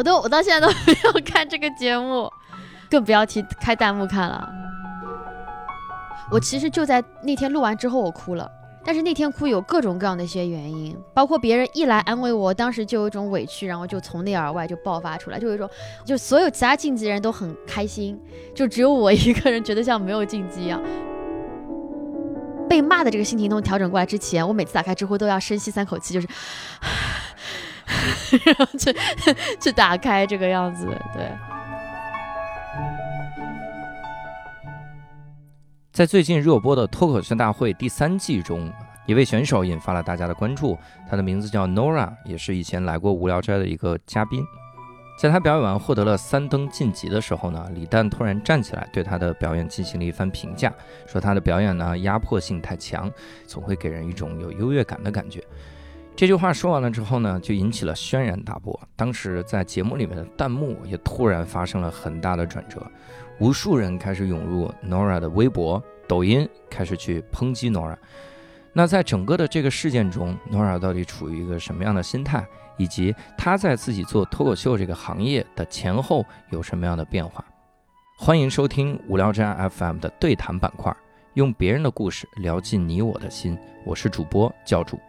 我都我到现在都没有看这个节目，更不要提开弹幕看了。我其实就在那天录完之后我哭了，但是那天哭有各种各样的一些原因，包括别人一来安慰我，当时就有一种委屈，然后就从内而外就爆发出来，就有一种就所有其他晋级人都很开心，就只有我一个人觉得像没有晋级一样。被骂的这个心情都调整过来之前，我每次打开知乎都要深吸三口气，就是，然后去去打开这个样子，对。在最近热播的《脱口秀大会》第三季中，一位选手引发了大家的关注，他的名字叫 Nora，也是以前来过无聊斋的一个嘉宾。在他表演完获得了三登晋级的时候呢，李诞突然站起来对他的表演进行了一番评价，说他的表演呢压迫性太强，总会给人一种有优越感的感觉。这句话说完了之后呢，就引起了轩然大波。当时在节目里面的弹幕也突然发生了很大的转折，无数人开始涌入 Nora 的微博、抖音，开始去抨击 Nora。那在整个的这个事件中，Nora 到底处于一个什么样的心态？以及他在自己做脱口秀这个行业的前后有什么样的变化？欢迎收听无聊斋 FM 的对谈板块，用别人的故事聊进你我的心。我是主播教主。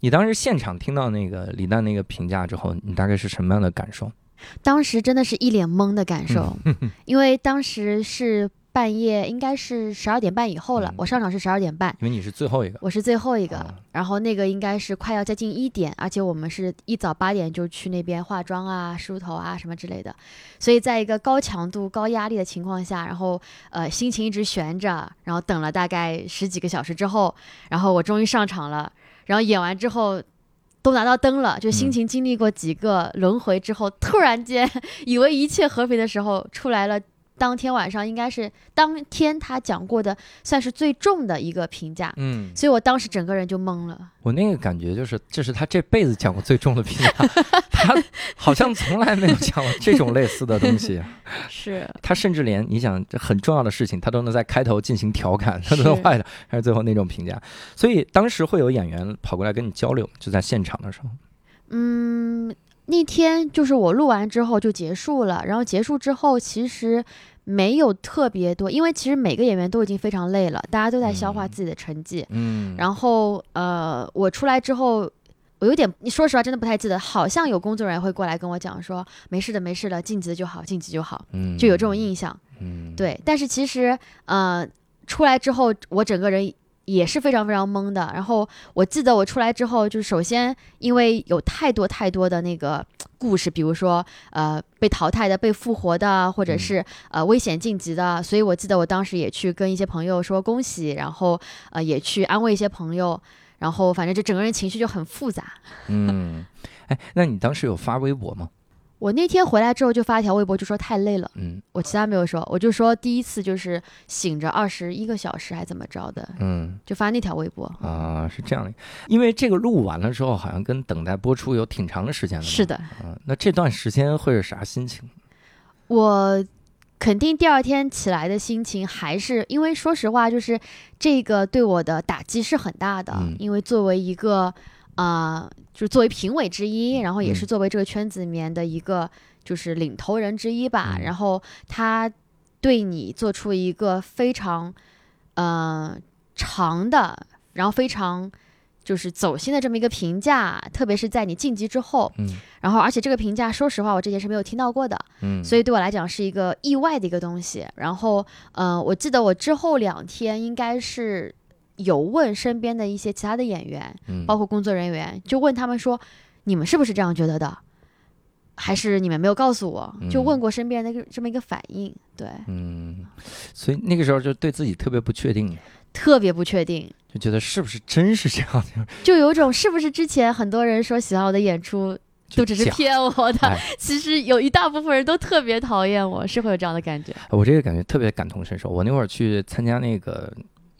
你当时现场听到那个李诞那个评价之后，你大概是什么样的感受？当时真的是一脸懵的感受，因为当时是。半夜应该是十二点半以后了，我上场是十二点半，因为你是最后一个，我是最后一个，然后那个应该是快要接近一点，而且我们是一早八点就去那边化妆啊、梳头啊什么之类的，所以在一个高强度、高压力的情况下，然后呃心情一直悬着，然后等了大概十几个小时之后，然后我终于上场了，然后演完之后都拿到灯了，就心情经历过几个轮回之后，突然间 以为一切和平的时候出来了。当天晚上应该是当天他讲过的算是最重的一个评价，嗯，所以我当时整个人就懵了。我那个感觉就是，这是他这辈子讲过最重的评价，他好像从来没有讲过这种类似的东西。是他甚至连你想这很重要的事情，他都能在开头进行调侃，他都能坏的，还是最后那种评价。所以当时会有演员跑过来跟你交流，就在现场的时候。嗯，那天就是我录完之后就结束了，然后结束之后其实。没有特别多，因为其实每个演员都已经非常累了，大家都在消化自己的成绩。嗯，然后呃，我出来之后，我有点，你说实话，真的不太记得，好像有工作人员会过来跟我讲说，没事的，没事的，晋级就好，晋级就好，嗯，就有这种印象。嗯，对，但是其实呃，出来之后，我整个人。也是非常非常懵的。然后我记得我出来之后，就是首先因为有太多太多的那个故事，比如说呃被淘汰的、被复活的，或者是呃危险晋级的，所以我记得我当时也去跟一些朋友说恭喜，然后呃也去安慰一些朋友，然后反正就整个人情绪就很复杂。嗯，哎，那你当时有发微博吗？我那天回来之后就发一条微博，就说太累了。嗯，我其他没有说，我就说第一次就是醒着二十一个小时还怎么着的。嗯，就发那条微博啊，是这样的。因为这个录完了之后，好像跟等待播出有挺长的时间了。是的。嗯，那这段时间会是啥心情？我肯定第二天起来的心情还是，因为说实话，就是这个对我的打击是很大的。嗯。因为作为一个。啊，就是作为评委之一，然后也是作为这个圈子里面的一个就是领头人之一吧。然后他对你做出一个非常呃长的，然后非常就是走心的这么一个评价，特别是在你晋级之后。嗯。然后，而且这个评价，说实话，我之前是没有听到过的。嗯。所以对我来讲是一个意外的一个东西。然后，嗯，我记得我之后两天应该是。有问身边的一些其他的演员，包括工作人员，就问他们说：“你们是不是这样觉得的？还是你们没有告诉我？”就问过身边那个这么一个反应，对，嗯，所以那个时候就对自己特别不确定，特别不确定，就觉得是不是真是这样的就有种是不是之前很多人说喜欢我的演出都只是骗我的，其实有一大部分人都特别讨厌我，是会有这样的感觉。我这个感觉特别感同身受。我那会儿去参加那个。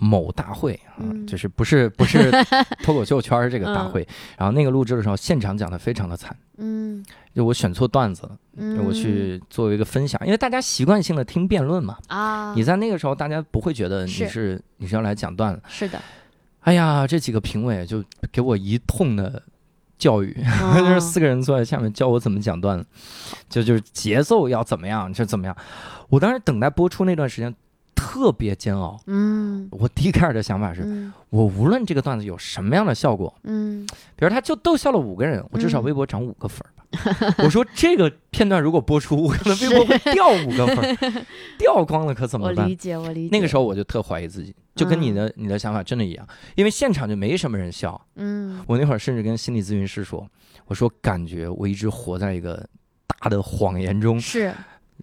某大会啊，就是不是不是 脱口秀圈这个大会，然后那个录制的时候，现场讲的非常的惨，嗯，就我选错段子了，嗯，我去作为一个分享，因为大家习惯性的听辩论嘛，啊，你在那个时候，大家不会觉得你是你是要来讲段子，是的，哎呀，这几个评委就给我一通的教育，就是四个人坐在下面教我怎么讲段子，就就是节奏要怎么样，就怎么样。我当时等待播出那段时间特别煎熬。嗯，我第一开始的想法是，我无论这个段子有什么样的效果，嗯，比如他就逗笑了五个人，我至少微博涨五个粉吧。我说这个片段如果播出，我可能微博会掉五个粉，掉光了可怎么办？我理解，我理解。那个时候我就特怀疑自己，就跟你的你的想法真的一样，因为现场就没什么人笑。嗯，我那会儿甚至跟心理咨询师说，我说感觉我一直活在一个大的谎言中。是。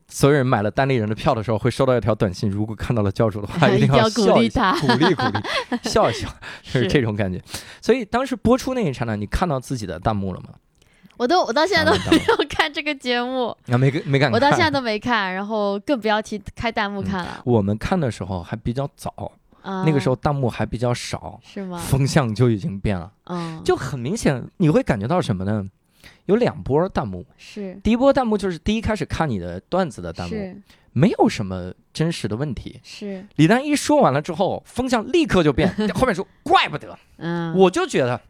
所有人买了单立人的票的时候，会收到一条短信。如果看到了教主的话，一定要鼓励他，鼓励鼓励，笑一笑，是这种感觉。所以当时播出那一刹那，你看到自己的弹幕了吗？我都，我到现在都没有看这个节目，啊，没没看。我到现在都没看，然后更不要提开弹幕看了。我们看的时候还比较早，那个时候弹幕还比较少，是吗？风向就已经变了，嗯，就很明显，你会感觉到什么呢？有两波弹幕，是。第一波弹幕就是第一开始看你的段子的弹幕，没有什么真实的问题。是李丹一说完了之后，风向立刻就变，后面说怪不得。嗯，我就觉得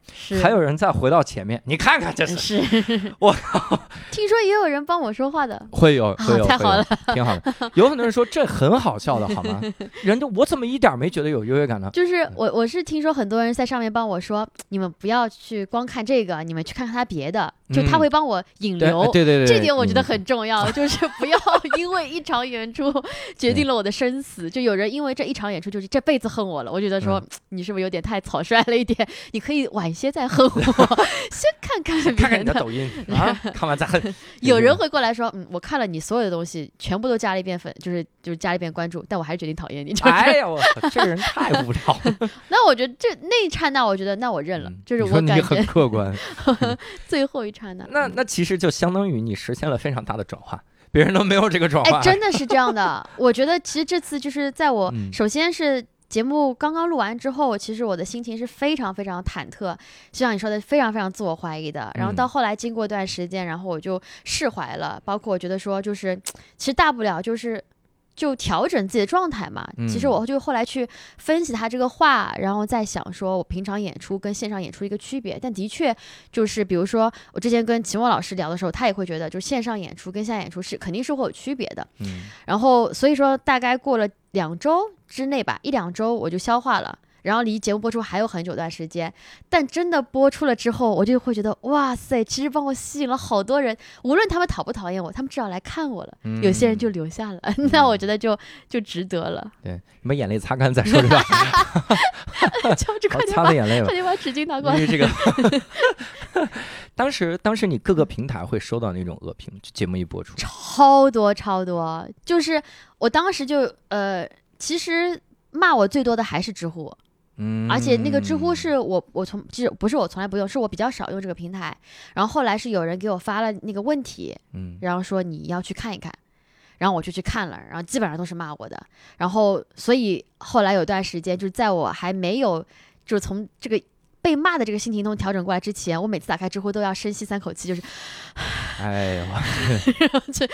还有人再回到前面，你看看这是，我 听说也有人帮我说话的，会有，会有，太好了，挺好的。有很多人说这很好笑的，好吗？人家我怎么一点没觉得有优越感呢？就是我，我是听说很多人在上面帮我说，你们不要去光看这个，你们去看看他别的，就他会帮我引流。对对对，这点我觉得很重要，就是不要因为一场演出决定了我的生死。就有人因为这一场演出就是这辈子恨我了，我觉得说你是不是有点太草率了？一点，你可以晚些再恨我，先看看看看你的抖音啊，看完再恨。有人会过来说，嗯，我看了你所有的东西，全部都加了一遍粉，就是就是加了一遍关注，但我还是决定讨厌你。哎呀，我这个人太无聊了。那我觉得这那一刹那，我觉得那我认了，就是我感觉很客观。最后一刹那，那那其实就相当于你实现了非常大的转化，别人都没有这个转化。哎，真的是这样的。我觉得其实这次就是在我首先是。节目刚刚录完之后，其实我的心情是非常非常忐忑，就像你说的，非常非常自我怀疑的。然后到后来经过一段时间，然后我就释怀了。包括我觉得说，就是 其实大不了就是就调整自己的状态嘛。其实我就后来去分析他这个话，然后再想说我平常演出跟线上演出一个区别。但的确就是，比如说我之前跟秦墨老师聊的时候，他也会觉得，就是线上演出跟线下演出是肯定是会有区别的。嗯。然后所以说，大概过了两周。之内吧，一两周我就消化了，然后离节目播出还有很久段时间，但真的播出了之后，我就会觉得哇塞，其实帮我吸引了好多人，无论他们讨不讨厌我，他们至少来看我了，有些人就留下了，那我觉得就就值得了。对，你把眼泪擦干再说这个。擦的眼泪，快点把纸巾拿过来。因为这个，当时当时你各个平台会收到那种恶评，节目一播出，超多超多，就是我当时就呃。其实骂我最多的还是知乎，嗯，而且那个知乎是我我从其实不是我从来不用，是我比较少用这个平台。然后后来是有人给我发了那个问题，嗯，然后说你要去看一看，然后我就去看了，然后基本上都是骂我的。然后所以后来有段时间，就是在我还没有就是从这个。被骂的这个心情都调整过来之前，我每次打开知乎都要深吸三口气，就是，哎呀，去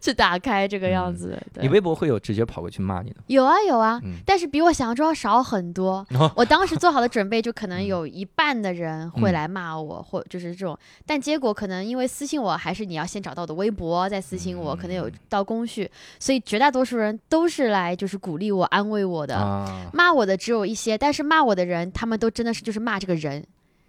去打开这个样子。你微博会有直接跑过去骂你的？有啊有啊，但是比我想象中要少很多。我当时做好的准备，就可能有一半的人会来骂我，或就是这种。但结果可能因为私信我，还是你要先找到我的微博再私信我，可能有道工序，所以绝大多数人都是来就是鼓励我、安慰我的。骂我的只有一些，但是骂我的人，他们都真的是就是骂。这个人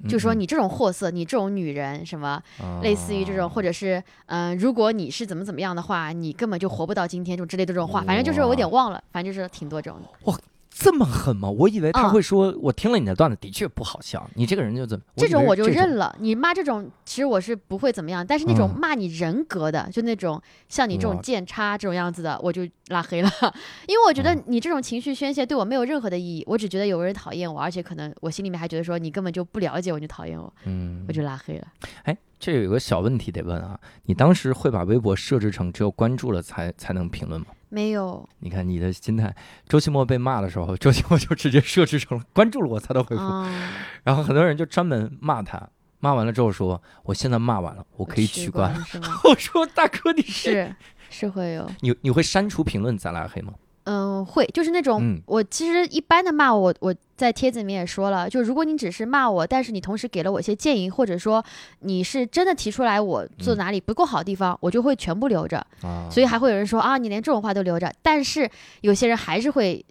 就说你这种货色，你这种女人，什么类似于这种，或者是嗯，如果你是怎么怎么样的话，你根本就活不到今天，就之类的这种话，反正就是我有点忘了，反正就是挺多这种。的。这么狠吗？我以为他会说，我听了你的段子的确不好笑。你这个人就怎么？这种我就认了。你骂这种，其实我是不会怎么样。但是那种骂你人格的，就那种像你这种剑叉这种样子的，我就拉黑了。因为我觉得你这种情绪宣泄对我没有任何的意义。我只觉得有个人讨厌我，而且可能我心里面还觉得说你根本就不了解我，你讨厌我，嗯，我就拉黑了。哎，这有个小问题得问啊，你当时会把微博设置成只有关注了才才能评论吗？没有，你看你的心态。周奇墨被骂的时候，周奇墨就直接设置成了关注了我才能回复，然后很多人就专门骂他，骂完了之后说：“我现在骂完了，我可以取关。” 我说：“大哥，你是是会有你你会删除评论再拉黑吗？”嗯，会，就是那种我其实一般的骂我，我在帖子里面也说了，就如果你只是骂我，但是你同时给了我一些建议，或者说你是真的提出来我做哪里不够好的地方，我就会全部留着。所以还会有人说啊，你连这种话都留着。但是有些人还是会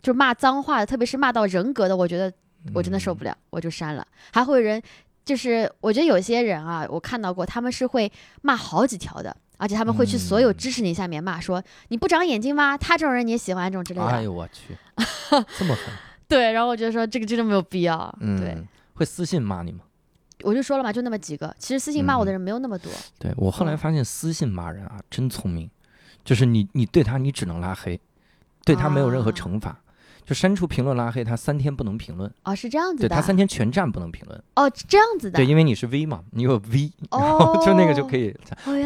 就骂脏话的，特别是骂到人格的，我觉得我真的受不了，我就删了。还会有人就是我觉得有些人啊，我看到过他们是会骂好几条的，而且他们会去所有支持你下面骂说你不长眼睛吗？他这种人你也喜欢这种之类的。哎呦我去，这么狠。对，然后我觉得说这个真的没有必要。对，会私信骂你吗？我就说了嘛，就那么几个。其实私信骂我的人没有那么多。对我后来发现私信骂人啊，真聪明。就是你，你对他你只能拉黑，对他没有任何惩罚，就删除评论拉黑他三天不能评论。哦，是这样子的。对他三天全站不能评论。哦，这样子的。对，因为你是 V 嘛，你有 V，然后就那个就可以。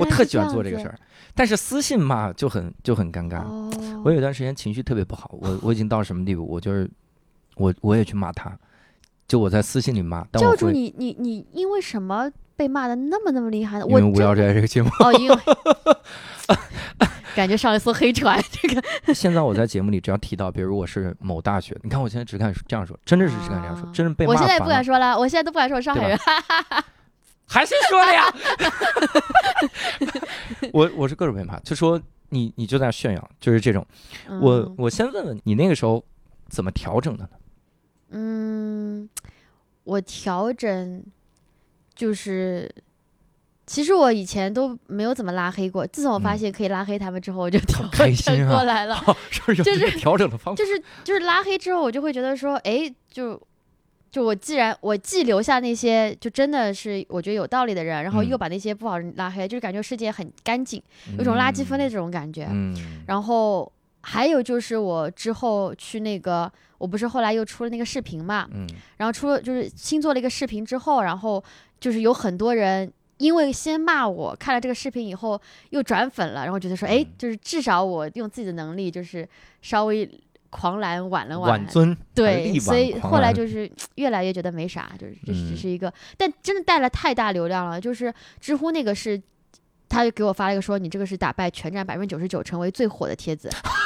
我特喜欢做这个事儿，但是私信骂就很就很尴尬。我有段时间情绪特别不好，我我已经到什么地步？我就是。我我也去骂他，就我在私信里骂。教主，你你你因为什么被骂的那么那么厉害呢？因为无聊斋这个节目。哦，因为 感觉上一艘黑船。这个 现在我在节目里只要提到，比如我是某大学，你看我现在只敢这样说，真的是只敢这样说，真的被骂。我现在也不敢说了，我现在都不敢说上海人。还是说了呀？我我是各种被骂，就说你你就在炫耀，就是这种。我我先问问你，那个时候怎么调整的呢？嗯，我调整就是，其实我以前都没有怎么拉黑过。自从我发现可以拉黑他们之后，我就调整过来了。就是调整的方法，就是就是拉黑之后，我就会觉得说，哎，就就我既然我既留下那些就真的是我觉得有道理的人，然后又把那些不好人拉黑，就是感觉世界很干净，有种垃圾分类这种感觉。嗯，然后还有就是我之后去那个。我不是后来又出了那个视频嘛，嗯，然后出了就是新做了一个视频之后，然后就是有很多人因为先骂我，看了这个视频以后又转粉了，然后觉得说，哎，就是至少我用自己的能力，就是稍微狂澜挽了挽尊，对，所以后来就是 越来越觉得没啥，就是这只是一个，但真的带了太大流量了，就是知乎那个是，他就给我发了一个说，你这个是打败全站百分之九十九，成为最火的帖子。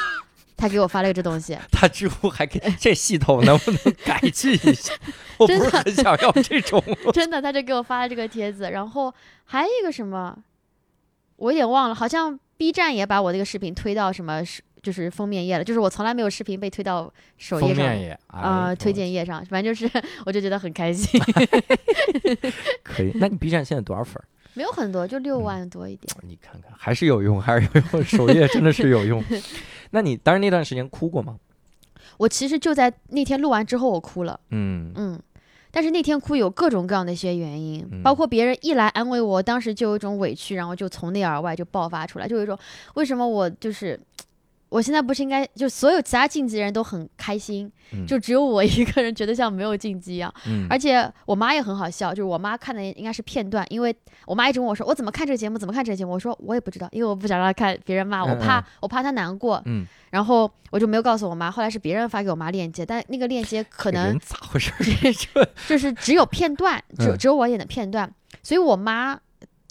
他给我发了个这东西，他知乎还给 这系统能不能改进一下？我不是很想要这种。真的，他就给我发了这个帖子，然后还有一个什么，我有点忘了，好像 B 站也把我那个视频推到什么就是封面页了，就是我从来没有视频被推到首页上啊，推荐页上，反正就是我就觉得很开心。可以，那你 B 站现在多少粉？没有很多，就六万多一点。你看看，还是有用，还是有用，首页真的是有用。那你当时那段时间哭过吗？我其实就在那天录完之后，我哭了。嗯嗯，但是那天哭有各种各样的一些原因，包括别人一来安慰我，当时就有一种委屈，然后就从内而外就爆发出来，就有一种为什么我就是。我现在不是应该就所有其他晋级人都很开心，就只有我一个人觉得像没有晋级一样。而且我妈也很好笑，就是我妈看的应该是片段，因为我妈一直问我说：“我怎么看这个节目？怎么看这个节目？”我说：“我也不知道，因为我不想让她看别人骂我，怕我怕她难过。”嗯，然后我就没有告诉我妈。后来是别人发给我妈链接，但那个链接可能咋回事？就是只有片段，只只有我演的片段，所以我妈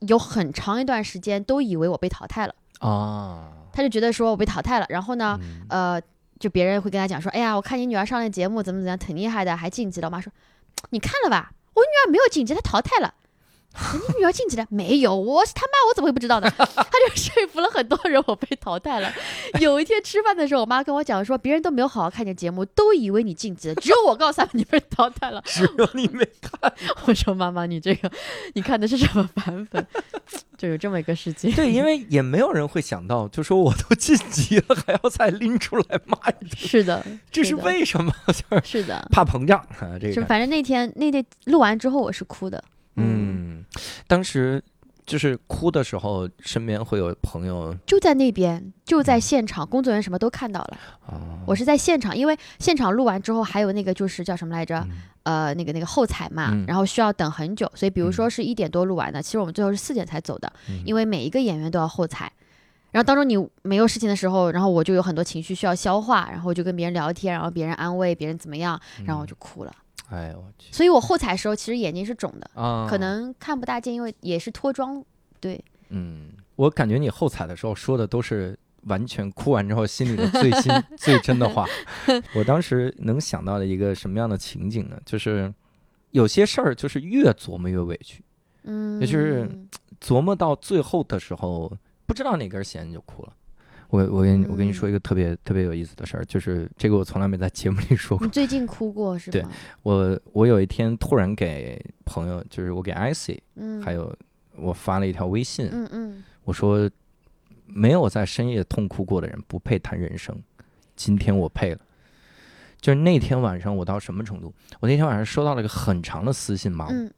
有很长一段时间都以为我被淘汰了啊。他就觉得说我被淘汰了，然后呢，呃，就别人会跟他讲说，哎呀，我看你女儿上了节目怎么怎么样，挺厉害的，还晋级了。我妈说，你看了吧，我女儿没有晋级，她淘汰了。你女儿晋级了 没有？我是他妈，我怎么会不知道呢？他就说服了很多人，我被淘汰了。有一天吃饭的时候，我妈跟我讲说，别人都没有好好看你的节目，都以为你晋级了，只有我告诉他们你被淘汰了，只有你没看。我说妈妈，你这个你看的是什么版本？就有这么一个事情。对，因为也没有人会想到，就说我都晋级了，还要再拎出来骂一顿。是的，这是为什么？是的，怕膨胀啊。这个，反正那天那天录完之后，我是哭的。嗯，当时就是哭的时候，身边会有朋友就在那边，就在现场，工作人员什么都看到了。我是在现场，因为现场录完之后还有那个就是叫什么来着？呃，那个那个后采嘛，然后需要等很久，所以比如说是一点多录完的，其实我们最后是四点才走的，因为每一个演员都要后采。然后当中你没有事情的时候，然后我就有很多情绪需要消化，然后我就跟别人聊天，然后别人安慰，别人怎么样，然后我就哭了。哎呦我去！所以我后采的时候其实眼睛是肿的，可能看不大见，因为也是脱妆。对，嗯，我感觉你后采的时候说的都是完全哭完之后心里的最心 最真的话。我当时能想到的一个什么样的情景呢？就是有些事儿就是越琢磨越委屈，嗯，也就是琢磨到最后的时候，不知道哪根弦就哭了。我我跟你我跟你说一个特别特别有意思的事儿，就是这个我从来没在节目里说过。你最近哭过是吧？对，我我有一天突然给朋友，就是我给 IC，嗯，还有我发了一条微信，嗯嗯，我说没有在深夜痛哭过的人不配谈人生，今天我配了。就是那天晚上我到什么程度？我那天晚上收到了一个很长的私信骂我，嗯，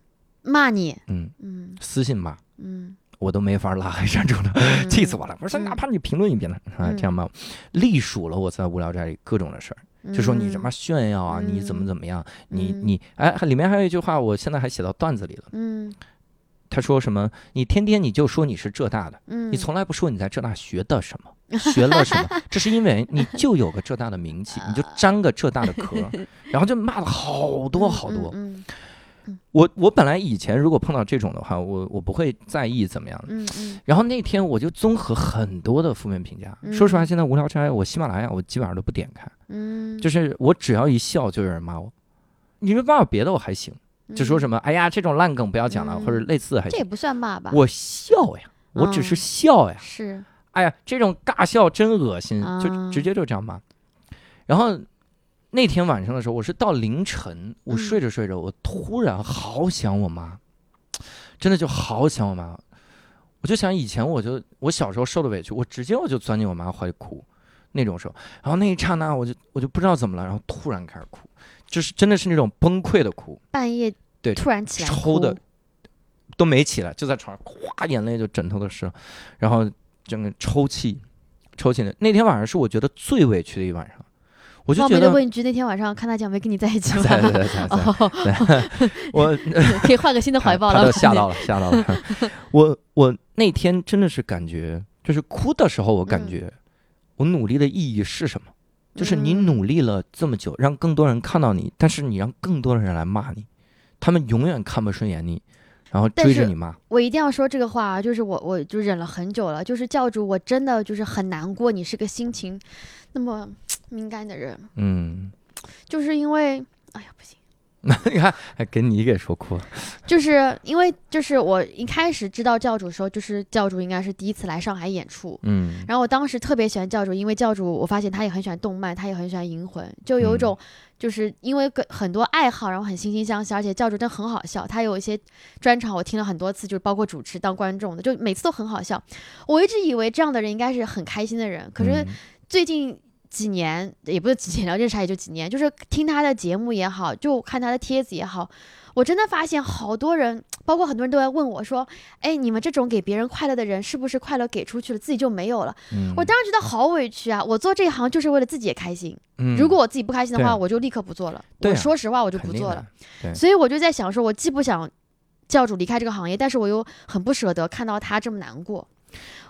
骂你，嗯，嗯私信骂。嗯我都没法拉黑删除了，嗯，气死我了！我说嗯哪怕你评论一遍呢，啊，嗯这样骂我，隶属了我在无聊斋里各种的事儿，就说你什么炫耀啊，你怎么怎么样，你嗯你哎，里面还有一句话，我现在还写到段子里了。嗯他说什么？你天天你就说你是浙大的，嗯，你从来不说你在浙大学的什么，学了什么，这是因为你就有个浙大的名气，你就沾个浙大的壳，然后就骂了好多好多。嗯我我本来以前如果碰到这种的话，我我不会在意怎么样的。嗯嗯然后那天我就综合很多的负面评价，嗯说实话，现在无聊斋，我喜马拉雅我基本上都不点开，嗯，就是我只要一笑就有人骂我。你说骂我别的我还行，就说什么，么哎呀这种烂梗不要讲了，嗯或者类似的还行。这也不算骂吧？我笑呀，我只是嗯笑呀。是，哎呀，这种尬笑真恶心，啊就直接就这样骂。然后那天晚上的时候，我是到凌晨，我嗯。睡着睡着，我突然好想我妈，真的就好想我妈。我就想以前我就我小时候受的委屈，我直接我就钻进我妈怀里哭，那种时候。然后那一刹那，我就我就不知道怎么了，然后突然开始哭，就是真的是那种崩溃的哭，半夜对突然起来抽的都没起来，就在床上咵，眼泪就枕头都湿了，然后整个抽泣，抽泣的。那天晚上是我觉得最委屈的一晚上，我就冒觉得问一句，那天晚上看大奖没跟你在一起吗？在在在在我 可以换个新的怀抱了。吓到了，吓到了。我我那天真的是感觉，就是哭的时候，我感嗯觉我努力的意义是什么？就是你嗯努力了这么久，让更多人看到你，但是你让更多的人来骂你，他们永远看不顺眼你，然后但是追着你骂。我一定要说这个话啊，就是我我就忍了很久了，就是教主，我真的就是很难过，你是个心情那么 敏感的人，嗯，就是因为，哎呀不行。你看，还给你给说哭了。就是因为就是我一开始知道教主的时候，就是教主应该是第一次来上海演出，嗯然后我当时特别喜欢教主，因为教主我发现他也很喜欢动漫，他也很喜欢银魂，就有一种就是因为跟很多爱好，然后很惺惺相惜，而且教主真的很好笑，他有一些专场我听了很多次，就是包括主持当观众的，就每次都很好笑。我一直以为这样的人应该是很开心的人，可是嗯最近几年也不是几年了，认识他也就几年，就是听他的节目也好，就看他的帖子也好，我真的发现好多人，包括很多人都在问我说：“哎，你们这种给别人快乐的人，是不是快乐给出去了，自己就没有了？”嗯我当时觉得好委屈啊！我做这一行就是为了自己也开心，嗯如果我自己不开心的话，啊我就立刻不做了。我说实话，我就不做了。所以我就在想说，我既不想教主离开这个行业，但是我又很不舍得看到他这么难过。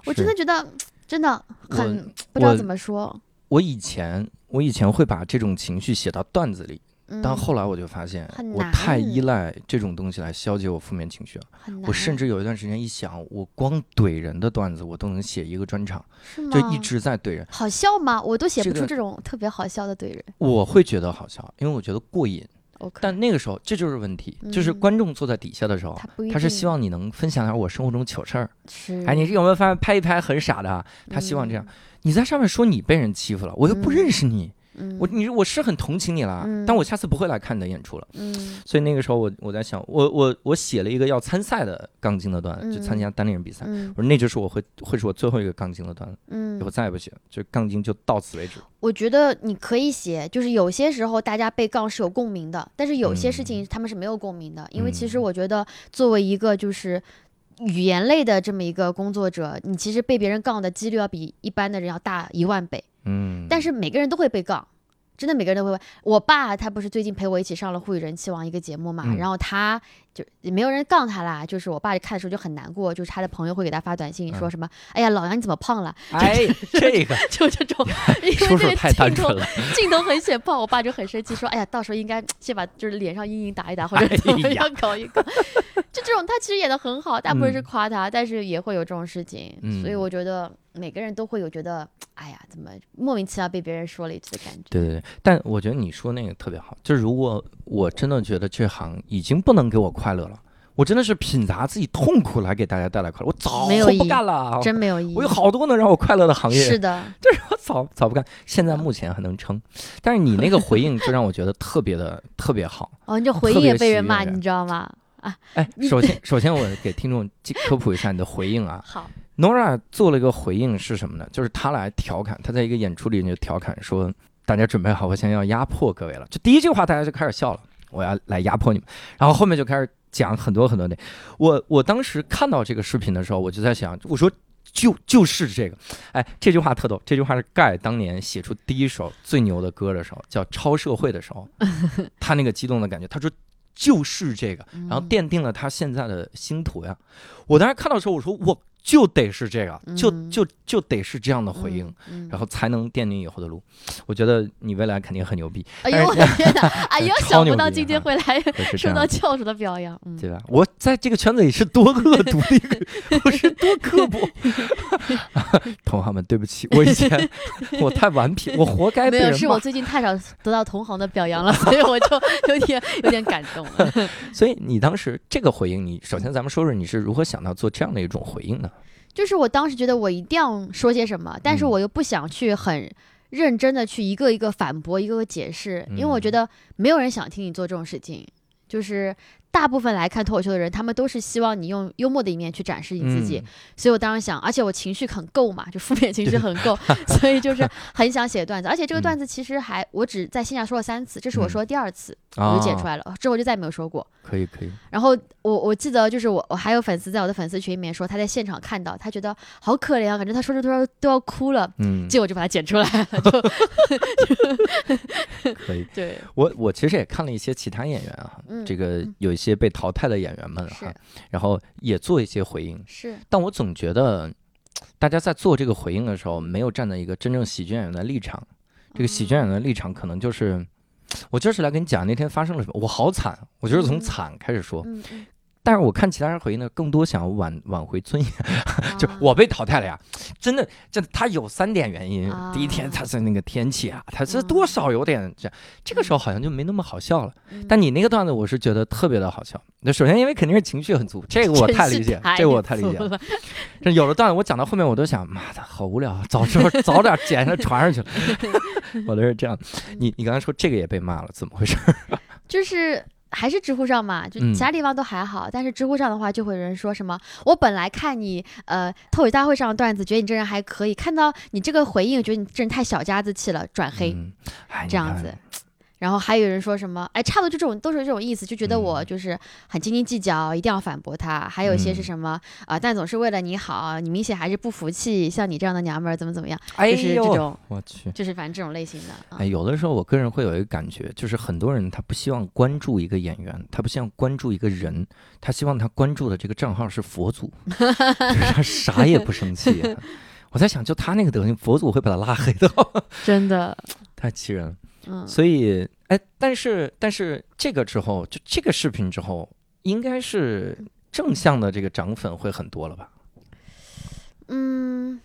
我真的觉得真的很不知道怎么说。我以前我以前会把这种情绪写到段子里，嗯，但后来我就发现我太依赖这种东西来消解我负面情绪了。我甚至有一段时间一想，我光怼人的段子我都能写一个专场，就一直在怼人，好笑吗？我都写不出这种特别好笑的怼人。我会觉得好笑，因为我觉得过瘾。但那个时候这就是问题，就是嗯观众坐在底下的时候，他是希望你能分享点我生活中糗事儿。是哎，你有没有发现拍一拍很傻的啊？他希望这样。你在上面说你被人欺负了，我又不嗯认识你，嗯，我你我是很同情你啦，嗯但我下次不会来看你的演出了。嗯所以那个时候我我在想，我我我写了一个要参赛的杠精的段子，就参加单立人比赛。嗯我说那就是我会会是我最后一个杠精的段子，以后嗯，再也不写了，就杠精就到此为止。我觉得你可以写，就是有些时候大家被杠是有共鸣的，但是有些事情他们是没有共鸣的，因为其实嗯我觉得作为一个就是。语言类的这么一个工作者，你其实被别人杠的几率要比一般的人要大一万倍。嗯，但是每个人都会被杠，真的每个人都会问。我爸他不是最近陪我一起上了《沪语人气王》一个节目嘛，嗯然后他就也没有人杠他啦，就是我爸看的时候就很难过，就是他的朋友会给他发短信说嗯什么：“哎呀，老杨你怎么胖了哎，这个？”就这种，因为叔叔这个太单镜头纯了。镜头很显胖，我爸就很生气说：“哎呀，到时候应该先把就是脸上阴影打一打，或者怎么样搞一搞。就这种，他其实演的很好，大部分是嗯夸他，但是也会有这种事情，嗯所以我觉得每个人都会有觉得，哎呀，怎么莫名其妙被别人说了一句的感觉。对对对，但我觉得你说那个特别好，就是如果我真的觉得这行已经不能给我快乐了。我真的是品杂自己痛苦来给大家带来快乐，我早不干了，真没有意义。我有好多能让我快乐的行业，是的，就 是我早早不干，现在目前还能撑。但是你那个回应就让我觉得 特别的特别好。哦，你这回应也被人骂，你知道吗？啊，哎，首先 首先我给听众科普一下你的回应啊。好，Nora 做了一个回应是什么呢？就是他来调侃，他在一个演出里就调侃说：“大家准备好，我现在要压迫各位了。”就第一句话大家就开始笑了，我要来压迫你们。然后后面就开始。讲很多很多的，我我当时看到这个视频的时候，我就在想，我说就就是这个，哎，这句话特逗，这句话是盖当年写出第一首最牛的歌的时候，叫《超社会》的时候，他那个激动的感觉，他说就是这个，然后奠定了他现在的星途呀。我当时看到的时候，我说我。就得是这个，就就就得是这样的回应，然后才能奠定以后的路。我觉得你未来肯定很牛逼。哎呦我的天哪！哎呦，想不到今天会来受到教主的表扬，对吧？我在这个圈子里是多恶毒的一个，我是多刻薄。同行们，对不起，我以前我太顽皮，我活该没有，是我最近太少得到同行的表扬了，所以我就有点有点感动了。所以你当时这个回应，你首先咱们说说你是如何想到做这样的一种回应呢？就是我当时觉得我一定要说些什么，但是我又不想去很认真的去一个一个反驳，一个个解释，因为我觉得没有人想听你做这种事情，就是。大部分来看脱口秀的人，他们都是希望你用幽默的一面去展示你自己，所以我当时想，而且我情绪很够嘛，就负面情绪很够，所以就是很想写段子，而且这个段子其实还我只在线下说了三次，这是我说的第二次，我就剪出来了，之后就再也没有说过。可以可以。然后我我记得就是我我还有粉丝在我的粉丝群里面说他在现场看到，他觉得好可怜啊，感觉他说着说着都要哭了，嗯，结果就把它剪出来了，就可以。对我我其实也看了一些其他演员啊，这个有。些被淘汰的演员们哈，然后也做一些回应，是，但我总觉得大家在做这个回应的时候，没有站在一个真正喜剧演员的立场。这个喜剧演员的立场可能就是，我就是来跟你讲那天发生了什么，我好惨，我就是从惨开始说。但是我看其他人回应呢，更多想要挽挽回尊严，就我被淘汰了呀，真的，这他有三点原因。第一天他是那个天气啊，他是多少有点这，这个时候好像就没那么好笑了。但你那个段子，我是觉得特别的好笑。那首先因为肯定是情绪很足，这个我太理解，这个我太理解了。这有的段子我讲到后面，我都想，妈的好无聊，早知道 早点捡上传上去了。我都是这样。你你刚才说这个也被骂了，怎么回事？就是。还是知乎上嘛，就其他地方都还好，但是知乎上的话，就会有人说什么，我本来看你呃脱口大会上的段子，觉得你这人还可以，看到你这个回应，觉得你这人太小家子气了，转黑，这样子。然后还有人说什么？哎，差不多就这种，都是这种意思，就觉得我就是很斤斤计较，一定要反驳他。还有一些是什么啊？但总是为了你好，你明显还是不服气。像你这样的娘们儿怎么怎么样？就是这种，我去，就是反正这种类型的。哎，有的时候我个人会有一个感觉，就是很多人他不希望关注一个演员，他不希望关注一个人，他希望他关注的这个账号是佛祖，就是他啥也不生气。我在想，就他那个德行，佛祖会把他拉黑的。真的，太气人了。所以，哎，但是，但是这个之后，就这个视频之后，应该是正向的这个涨粉会很多了吧？嗯，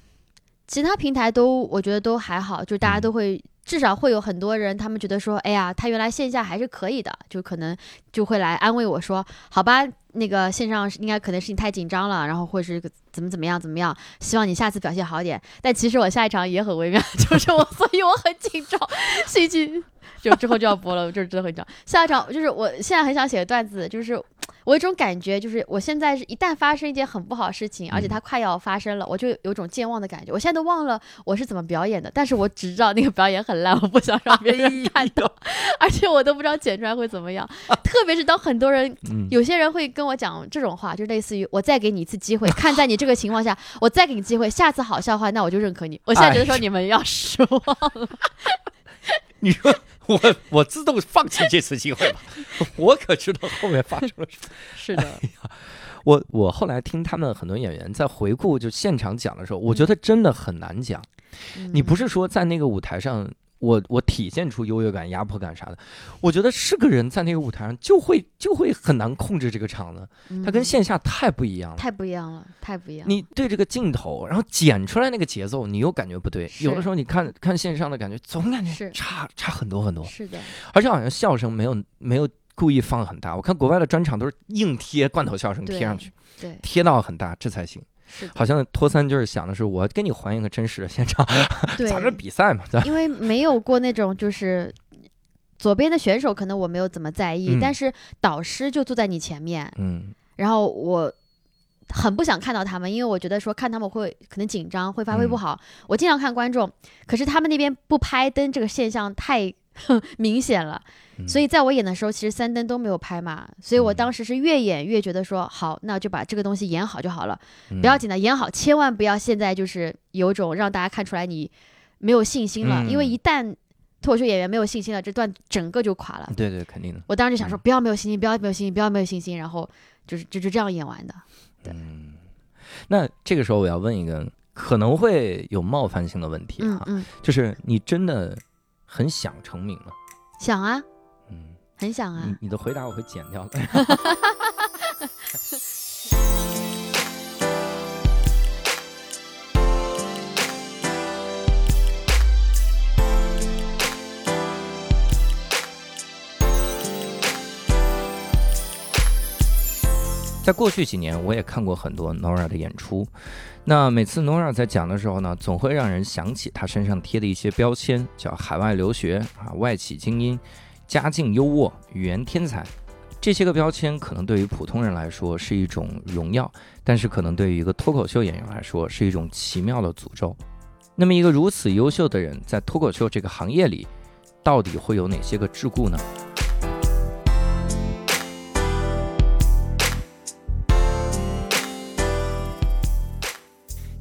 其他平台都我觉得都还好，就大家都会至少会有很多人，他们觉得说，哎呀，他原来线下还是可以的，就可能就会来安慰我说，好吧。那个线上应该可能是你太紧张了，然后或是怎么怎么样怎么样，希望你下次表现好点。但其实我下一场也很微妙，就是我，所以我很紧张，心情就之后就要播了，就是真的很紧张。下一场就是我现在很想写个段子，就是。我有一种感觉，就是我现在是一旦发生一件很不好的事情，而且它快要发生了，我就有种健忘的感觉。我现在都忘了我是怎么表演的，但是我只知道那个表演很烂，我不想让别人看到，而且我都不知道剪出来会怎么样。特别是当很多人，有些人会跟我讲这种话，就类似于我再给你一次机会，看在你这个情况下，我再给你机会，下次好笑话，那我就认可你。我现在觉得说你们要失望了。你说。我 我自动放弃这次机会吧，我可知道后面发生了什么。是的，我我后来听他们很多演员在回顾就现场讲的时候，我觉得真的很难讲。你不是说在那个舞台上，我我体现出优越感、压迫感啥的，我觉得是个人在那个舞台上就会就会很难控制这个场子，它跟线下太不一样了，太不一样了，太不一样。你对这个镜头，然后剪出来那个节奏，你又感觉不对。有的时候你看看线上的感觉，总感觉差差很多很多。是的，而且好像笑声没有没有故意放很大，我看国外的专场都是硬贴罐头笑声贴上去，对，贴到很大这才行。好像托三就是想的是我给你还原个真实的现场，咱们比赛嘛，因为没有过那种就是左边的选手可能我没有怎么在意，但是导师就坐在你前面，嗯，然后我很不想看到他们，因为我觉得说看他们会可能紧张，会发挥不好。我经常看观众，可是他们那边不拍灯这个现象太 明显了。所以在我演的时候，其实三灯都没有拍嘛，所以我当时是越演越觉得说好，那就把这个东西演好就好了，不要紧的，演好，千万不要现在就是有种让大家看出来你没有信心了，因为一旦脱口秀演员没有信心了，这段整个就垮了。对对，肯定的。我当时就想说，不要没有信心，不要没有信心，不要没有信心，然后就是就就这样演完的。对。那这个时候我要问一个可能会有冒犯性的问题哈，就是你真的很想成名了？想啊。嗯很想啊！你你的回答我会剪掉的。在过去几年，我也看过很多 Nora 的演出。那每次 Nora 在讲的时候呢，总会让人想起她身上贴的一些标签，叫海外留学啊，外企精英。家境优渥、语言天才，这些个标签可能对于普通人来说是一种荣耀，但是可能对于一个脱口秀演员来说是一种奇妙的诅咒。那么，一个如此优秀的人在脱口秀这个行业里，到底会有哪些个桎梏呢？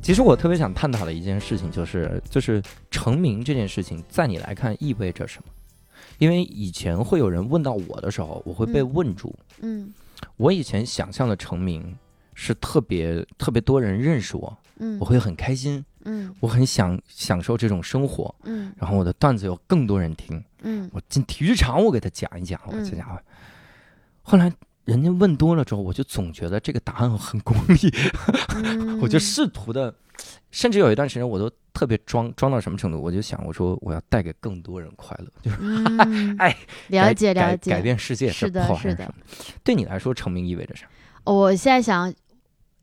其实我特别想探讨的一件事情就是，就是成名这件事情，在你来看意味着什么？因为以前会有人问到我的时候，我会被问住。嗯，我以前想象的成名是特别特别多人认识我，嗯，我会很开心，嗯，我很享享受这种生活，嗯，然后我的段子有更多人听，嗯，我进体育场我给他讲一讲，我这家伙。后来人家问多了之后，我就总觉得这个答案很功利，我就试图的。甚至有一段时间，我都特别装装到什么程度？我就想，我说我要带给更多人快乐，就是 哎，了解了解，改变世界是的，是的。对你来说，成名意味着啥？我现在想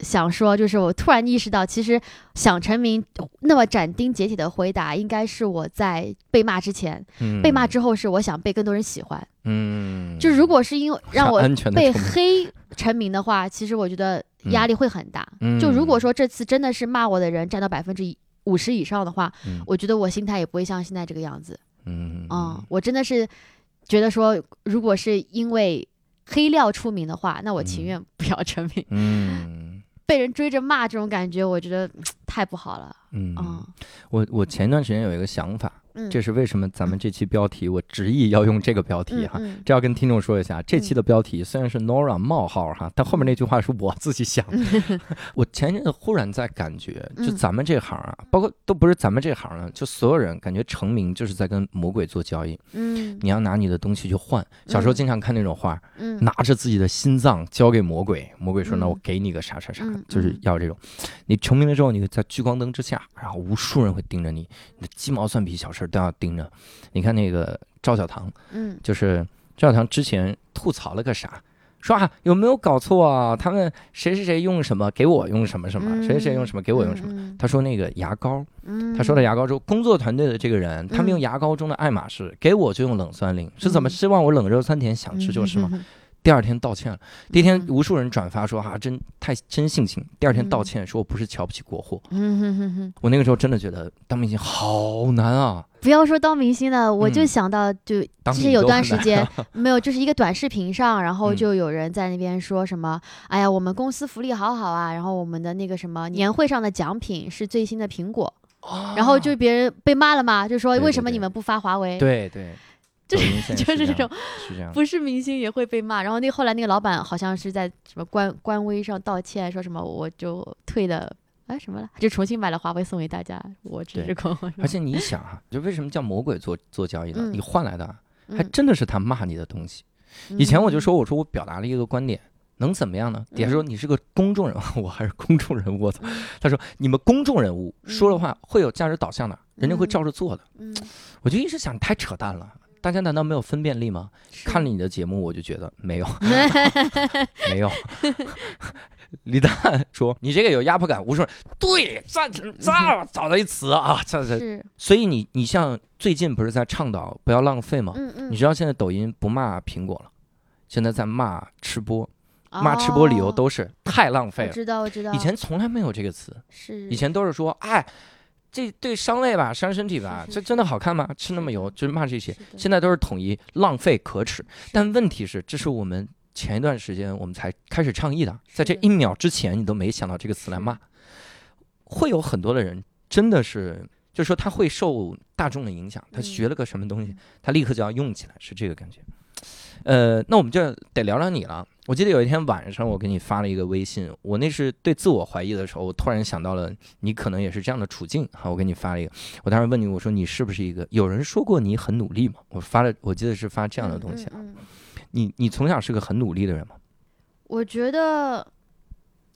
想说，就是我突然意识到，其实想成名那么斩钉截铁的回答，应该是我在被骂之前，被骂之后是我想被更多人喜欢。嗯，就如果是因为让我被黑成名的话，其实我觉得。压力会很大。就如果说这次真的是骂我的人占到百分之五十以上的话，我觉得我心态也不会像现在这个样子。嗯，啊，我真的是觉得说，如果是因为黑料出名的话，那我情愿不要成名。嗯，被人追着骂这种感觉，我觉得太不好了。嗯，我我前段时间有一个想法。这是为什么咱们这期标题我执意要用这个标题哈？这要跟听众说一下，这期的标题虽然是 Nora 冒号哈，但后面那句话是我自己想的。我前阵子忽然在感觉，就咱们这行啊，包括都不是咱们这行了，就所有人感觉成名就是在跟魔鬼做交易。嗯，你要拿你的东西去换。小时候经常看那种画，拿着自己的心脏交给魔鬼，魔鬼说那我给你个啥啥啥，就是要这种。你成名了之后，你在聚光灯之下，然后无数人会盯着你，你的鸡毛蒜皮小事。都要盯着，你看那个赵小棠，嗯，就是赵小棠之前吐槽了个啥，说啊有没有搞错啊？他们谁谁谁用什么给我用什么什么，谁谁谁用什么给我用什么？他说那个牙膏，他说的牙膏说工作团队的这个人，他们用牙膏中的爱马仕，给我就用冷酸灵，是怎么希望我冷热酸甜想吃就是吗？第二天道歉了，第一天无数人转发说啊真太真性情。第二天道歉说我不是瞧不起国货。我那个时候真的觉得当明星好难啊！不要说当明星了，我就想到就之前有段时间 没有，就是一个短视频上，然后就有人在那边说什么，哎呀我们公司福利好好啊，然后我们的那个什么年会上的奖品是最新的苹果，然后就别人被骂了嘛，就说为什么你们不发华为？对对。就是就是这种，不是明星也会被骂。然后那后来那个老板好像是在什么官官微上道歉，说什么我就退的哎什么了，就重新买了华为送给大家，我只是空。而且你想啊，就为什么叫魔鬼做做交易呢？你换来的还嗯真的是他骂你的东西。以前我就说，我说我表达了一个观点，能怎么样呢？底下说你是个公众人物，我还是公众人物，我操！他说你们公众人物说的话会有价值导向的，人家会照着做的。嗯，我就一直想，太扯淡了。大家难道没有分辨力吗？看了你的节目，我就觉得没有，没有。李诞说你这个有压迫感，我说对，这这找到一词啊，这这。是，所以你你像最近不是在倡导不要浪费吗？嗯嗯，你知道现在抖音不骂苹果了，现在在骂吃播，骂吃播理由哦都是太浪费了。我知道我知道，以前从来没有这个词，是以前都是说，哎，这对伤胃吧，伤身体吧，这真的好看吗？吃那么油，就是骂这些。现在都是统一浪费可耻，但问题是，这是我们前一段时间我们才开始倡议的，在这一秒之前，你都没想到这个词来骂，会有很多的人真的是，就是说他会受大众的影响，他嗯学了个什么东西，他立刻就要用起来，是这个感觉。呃，那我们就得聊聊你了。我记得有一天晚上，我给你发了一个微信，我那是对自我怀疑的时候，我突然想到了你可能也是这样的处境。好，我给你发了一个，我当时问你，我说你是不是一个？有人说过你很努力吗？我发了，我记得是发这样的东西啊。嗯嗯嗯你你从小是个很努力的人吗？我觉得，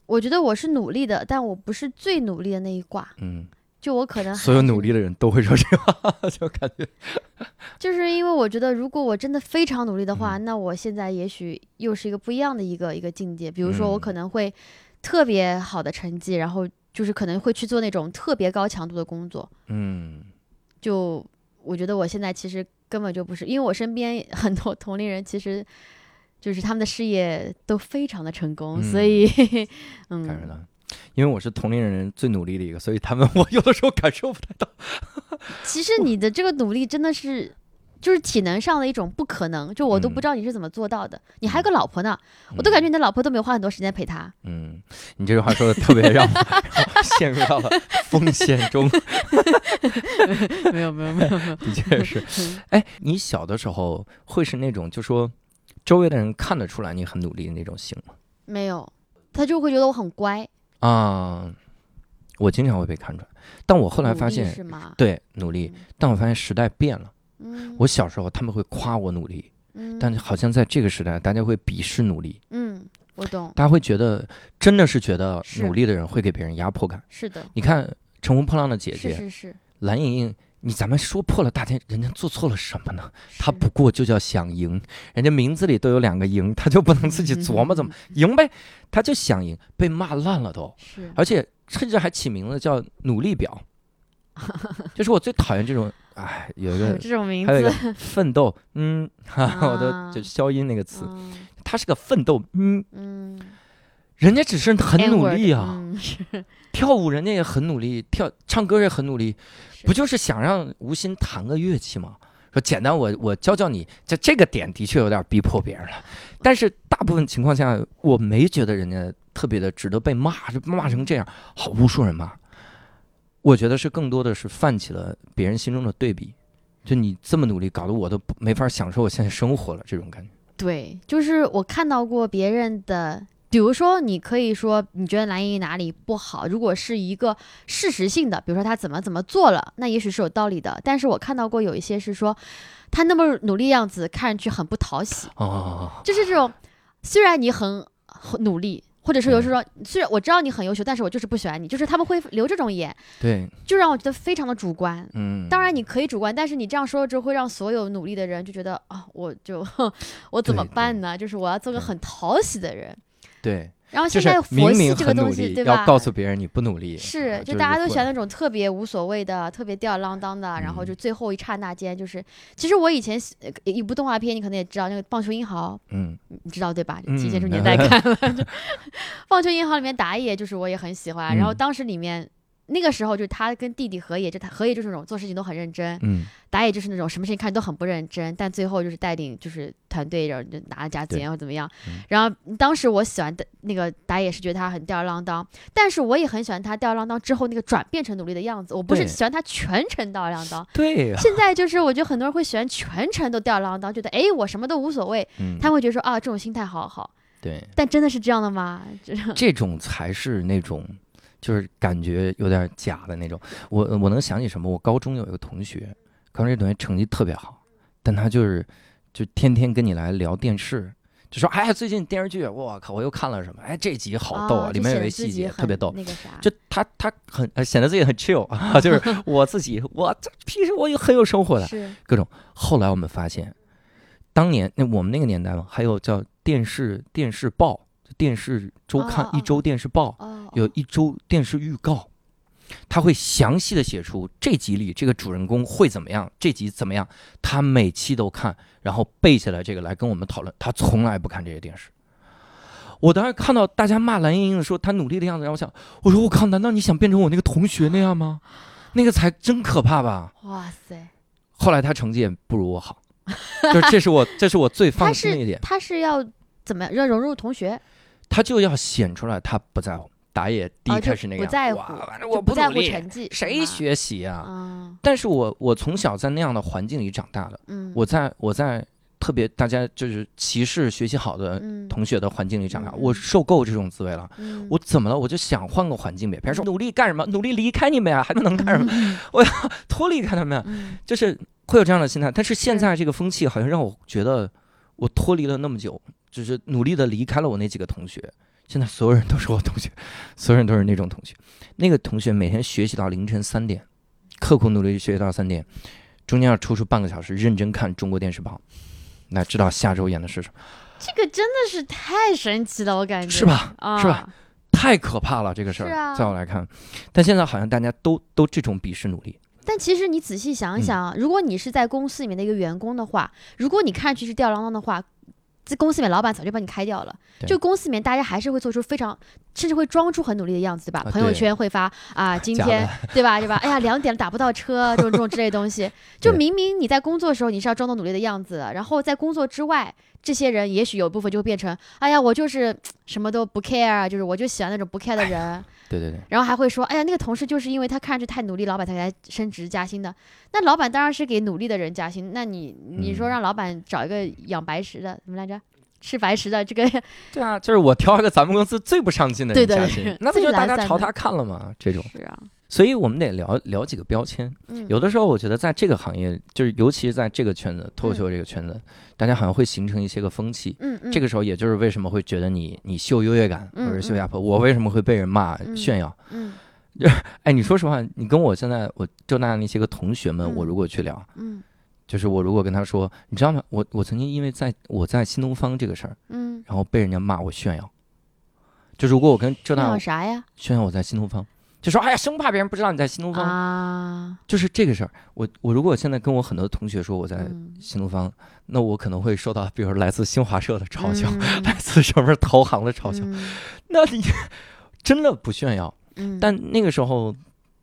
我觉得我是努力的，但我不是最努力的那一挂。嗯，就我可能所有努力的人都会说这话，就感觉 就是因为我觉得，如果我真的非常努力的话，嗯那我现在也许又是一个不一样的一个一个境界。比如说，我嗯可能会特别好的成绩，然后就是可能会去做那种特别高强度的工作。嗯就我觉得我现在其实根本就不是，因为我身边 很多同龄人其实就是他们的事业都非常的成功，所以嗯。因为我是同龄人最努力的一个，所以他们 我有的时候感受不太到。其实你的这个努力真的是。就是体能上的一种不可能，就我都不嗯知道你是怎么做到的。你还有个老婆呢，我都感觉你的老婆都没有花很多时间陪他。嗯，你这句话说的特别让我 让我陷入到了风险中，没有没有没有没有，的确是。哎，你小的时候会是那种就说周围的人看得出来你很努力的那种型吗？没有，他就会觉得我很乖。啊，我经常会被看出来，但我后来发现，对努力，但我发现时代变了。嗯，我小时候他们会夸我努力，嗯。但好像在这个时代，大家会鄙视努力，嗯，我懂，大家会觉得真的是觉得努力的人会给别人压迫感。是的，你看《乘风破浪的姐是姐》是是，蓝盈莹，你咱们说破了大天，人家做错了什么呢？他不过就叫想赢，人家名字里都有两个赢，他就不能自己琢磨怎么赢呗？他就想赢，被骂烂了都，是而且甚至还起名字叫努力表，就是我最讨厌这种，哎，有一个 这种名还有一个，奋斗，嗯，哈哈，我都啊就消音那个词，嗯他是个奋斗，嗯，嗯，人家只是很努力啊，跳舞人家也很努力，跳唱歌也很努力，不就是想让吴昕弹个乐器吗？说简单我，我教教你，这这个点的确有点逼迫别人了，但是大部分情况下，我没觉得人家特别的值得被骂，就骂成这样，好无数人骂。我觉得是更多的是泛起了别人心中的对比，就你这么努力，搞得我都没法享受我现在生活了，这种感觉。对，就是我看到过别人的，比如说你可以说你觉得蓝盈莹哪里不好，如果是一个事实性的，比如说她怎么怎么做了，那也许是有道理的。但是我看到过有一些是说，她那么努力样子看上去很不讨喜，哦，就是这种，虽然你很很努力。或者是有时候，虽然我知道你很优秀，但是我就是不喜欢你，就是他们会留这种言，对，就让我觉得非常的主观。嗯，当然你可以主观，但是你这样说了之后，会让所有努力的人就觉得啊，我就我怎么办呢？就是我要做个很讨喜的人。对，然后现在佛系这个东西，对吧？要告诉别人你不努力，啊是，就就大家都喜欢那种特别无所谓的、特别吊儿郎当的，然后嗯就最后一刹那间，就是其实我以前一部动画片，你可能也知道，那个《棒球英豪》，嗯你知道对吧？嗯提前出年 代看了，就 《棒球英豪》里面打野，就是我也很喜欢。然后嗯当时里面那个时候，就是他跟弟弟河野，就他河野就是那种做事情都很认真，嗯打野就是那种什么事情看都很不认真，但最后就是带领就是团队，然后就拿了甲子对园或怎么样嗯。然后当时我喜欢的那个打野是觉得他很吊儿郎当，但是我也很喜欢他吊儿郎当之后那个转变成努力的样子。我不是喜欢他全程吊儿郎当，对呀，现在就是我觉得很多人会喜欢全程都吊儿郎当，觉得哎我什么都无所谓，嗯，他们会觉得说啊这种心态好好。对。但真的是这样的吗？这这种才是那种，就是感觉有点假的那种。我我能想起什么？我高中有一个同学，高中这同学成绩特别好，但他就是就天天跟你来聊电视。就说哎，最近电视剧，我靠，我又看了什么？哎，这集好逗啊，里面有一细节特别逗。那个啥，就他他很显得自己很 chill 啊，就是我自己，我这平时我也很有生活的，各种。后来我们发现，当年那我们那个年代嘛，还有叫电视电视报、电视周刊、一周电视报，有一周电视预告。他会详细的写出这集里这个主人公会怎么样，这集怎么样，他每期都看，然后背下来这个来跟我们讨论。他从来不看这些电视。我当时看到大家骂蓝莹莹的说他努力的样子，让我想，我说我靠，难道你想变成我那个同学那样吗？那个才真可怕吧！哇塞！后来他成绩也不如我好，就这是我这是我最放心的一点。他是要怎么样要融入同学？他就要显出来他不在乎。打野第一开始那个，反正我不在乎成绩，谁学习啊？但是我我从小在那样的环境里长大的，我在我在特别大家就是歧视学习好的同学的环境里长大，我受够这种滋味了。我怎么了？我就想换个环境呗。别人说努力干什么？努力离开你们呀？还能干什么？我要脱离开他们，就是会有这样的心态。但是现在这个风气好像让我觉得，我脱离了那么久，就是努力的离开了我那几个同学。现在所有人都是我同学，所有人都是那种同学。那个同学每天学习到凌晨三点，刻苦努力学习到三点，中间要抽出半个小时认真看中国电视报，来知道下周演的是什么。这个真的是太神奇了，我感觉是吧？是吧？太可怕了，这个事儿，在我来看。但现在好像大家都都这种鄙视努力。但其实你仔细想想，如果你是在公司里面的一个员工的话，如果你看上去是吊儿郎当的话。在公司里面，老板早就把你开掉了。就公司里面，大家还是会做出非常，甚至会装出很努力的样子，对吧？朋友圈会发啊，今天对吧？对吧？哎呀，两点了打不到车，这种这种之类东西。就明明你在工作的时候你是要装作努力的样子，然后在工作之外，这些人也许有部分就会变成，哎呀，我就是什么都不 care，就是我就喜欢那种不 care 的人。对对对。然后还会说，哎呀，那个同事就是因为他看上去太努力，老板才给他升职加薪的。那老板当然是给努力的人加薪。那你你说让老板找一个养白食的，怎么来着？吃白食的这个，对啊，就是我挑一个咱们公司最不上进的人加薪，那不就大家朝他看了吗？这种是啊，所以我们得聊聊几个标签。嗯，有的时候我觉得在这个行业，就是尤其是在这个圈子，脱口秀这个圈子，大家好像会形成一些个风气。嗯嗯，这个时候也就是为什么会觉得你你秀优越感或者秀压迫，我为什么会被人骂炫耀？嗯，哎，你说实话，你跟我现在我浙大那些个同学们，我如果去聊，嗯。就是我如果跟他说，你知道吗？我我曾经因为在我在新东方这个事儿，嗯，然后被人家骂我炫耀。就如果我跟浙大啥呀？炫耀我在新东方，就说哎呀，生怕别人不知道你在新东方啊。就是这个事儿，我我如果现在跟我很多同学说我在新东方，那我可能会受到，比如来自新华社的嘲笑，来自什么投行的嘲笑。那你真的不炫耀？嗯。但那个时候，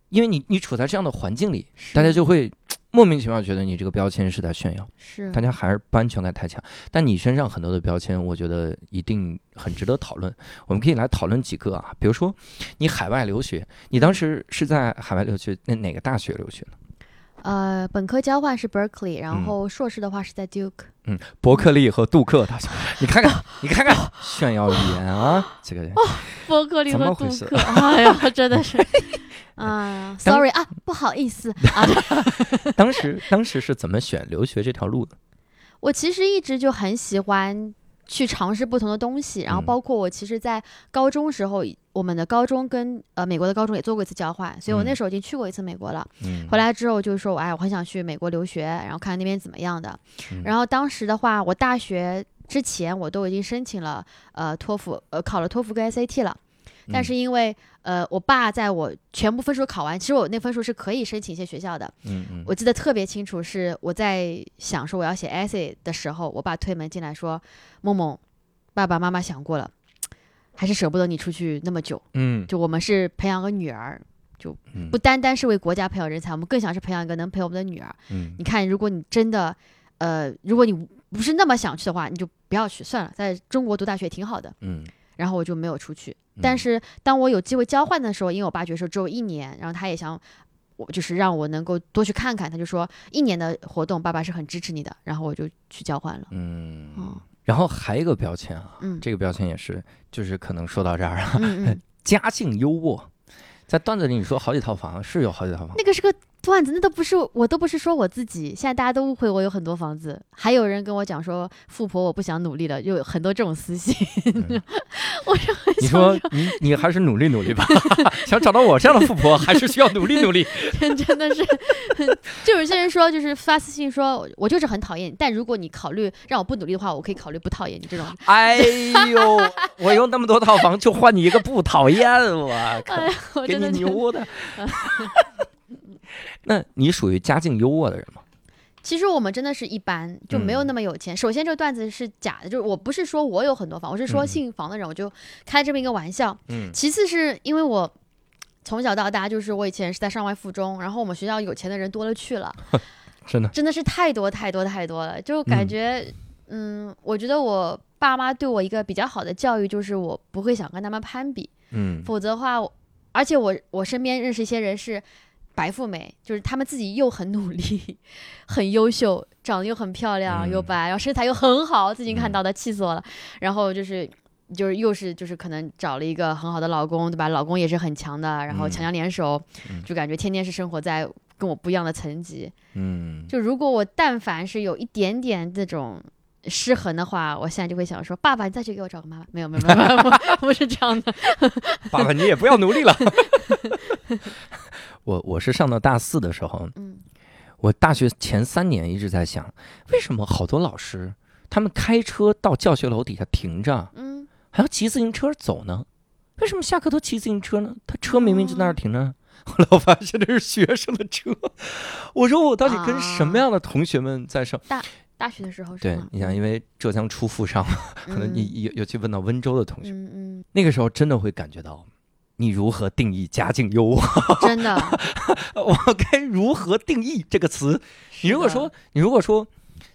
因为你你处在这样的环境里，大家就会。莫名其妙觉得你这个标签是在炫耀，是大家还是不安全感太强。但你身上很多的标签，我觉得一定很值得讨论。我们可以来讨论几个啊，比如说你海外留学，你当时是在海外留学，那哪个大学留学呢？呃，本科交换是 Berkeley，然后硕士的话是在 Duke。嗯，伯克利和杜克大学，你看看，你看看，炫耀语言啊，这个人。伯克利和杜克，哎呀，真的是。啊，sorry 啊，不好意思 啊。当时当时是怎么选留学这条路的？我其实一直就很喜欢去尝试不同的东西，然后包括我其实，在高中时候，我们的高中跟呃美国的高中也做过一次交换，所以我那时候已经去过一次美国了。嗯。回来之后就是说，哎，我很想去美国留学，然后看看那边怎么样的。然后当时的话，我大学之前我都已经申请了呃托福，呃考了托福跟 SAT 了。但是因为呃，我爸在我全部分数考完，其实我那分数是可以申请一些学校的。嗯嗯。我记得特别清楚，是我在想说我要写 essay 的时候，我爸推门进来说：“梦梦，爸爸妈妈想过了，还是舍不得你出去那么久。嗯。就我们是培养个女儿，就不单单是为国家培养人才，我们更想是培养一个能陪我们的女儿。嗯。你看，如果你真的呃，如果你不是那么想去的话，你就不要去算了，在中国读大学挺好的。嗯。然后我就没有出去。但是当我有机会交换的时候，因为我爸觉得说只有一年，然后他也想我就是让我能够多去看看，他就说一年的活动，爸爸是很支持你的。然后我就去交换了。嗯，然后还有一个标签啊，嗯，这个标签也是，就是可能说到这儿啊，嗯 家境优渥，在段子里你说好几套房，是有好几套房。那个是个。段子那都不是我，都不是说我自己。现在大家都误会我有很多房子，还有人跟我讲说富婆我不想努力了，有很多这种私信。我说你说你你还是努力努力吧，想找到我这样的富婆还是需要努力努力。真的是，就有些人说就是发私信说我就是很讨厌，但如果你考虑让我不努力的话，我可以考虑不讨厌你这种。哎呦，我用那么多套房就换你一个不讨厌，我靠，给你牛的。那你属于家境优渥的人吗？其实我们真的是一般，就没有那么有钱。首先，这个段子是假的，就是我不是说我有很多房，我是说姓房的人，我就开这么一个玩笑。嗯。其次是因为我从小到大，就是我以前是在上外附中，然后我们学校有钱的人多了去了，真的真的是太多太多太多了，就感觉，嗯，我觉得我爸妈对我一个比较好的教育就是我不会想跟他们攀比，嗯，否则的话，而且我我身边认识一些人是。白富美就是他们自己又很努力，很优秀，长得又很漂亮，又白，然后身材又很好，最近看到的气死我了。然后就是，就是又是就是可能找了一个很好的老公，对吧？老公也是很强的，然后强强联手，就感觉天天是生活在跟我不一样的层级。嗯，就如果我但凡是有一点点这种失衡的话，我现在就会想说，爸爸，你再去给我找个妈妈。没有没有没有，不是这样的。爸爸，你也不要努力了。我我是上到大四的时候，嗯，我大学前三年一直在想，为什么好多老师他们开车到教学楼底下停着，嗯，还要骑自行车走呢？为什么下课都骑自行车呢？他车明明就在那儿停着。后 来我发现这是学生的车。我说我到底跟什么样的同学们在上大大学的时候？对，你想，因为浙江初附上，可能你尤尤其问到温州的同学，嗯嗯，那个时候真的会感觉到。你如何定义家境优渥？真的，我该如何定义这个词？你如果说，你如果说，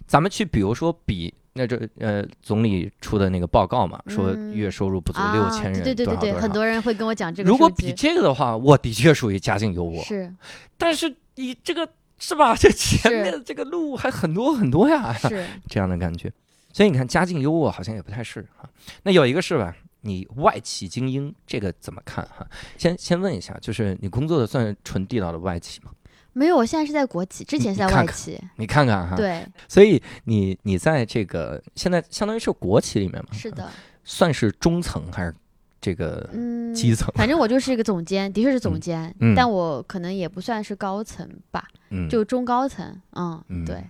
咱们去，比如说比那这呃，总理出的那个报告嘛，说月收入不足六千人，对对对对，很多人会跟我讲这个。如果比这个的话，我的确属于家境优渥。是，但是你这个是吧？这前面这个路还很多很多呀，是 这样的感觉。所以你看，家境优渥好像也不太是啊。那有一个是吧？你外企精英这个怎么看哈？先先问一下，就是你工作的算纯地道的外企吗？没有，我现在是在国企，之前是在外企。你看看哈，对，所以你你在这个现在相当于是国企里面嘛？是的，算是中层还是这个基层？反正我就是一个总监，的确是总监，但我可能也不算是高层吧，就中高层。嗯，对。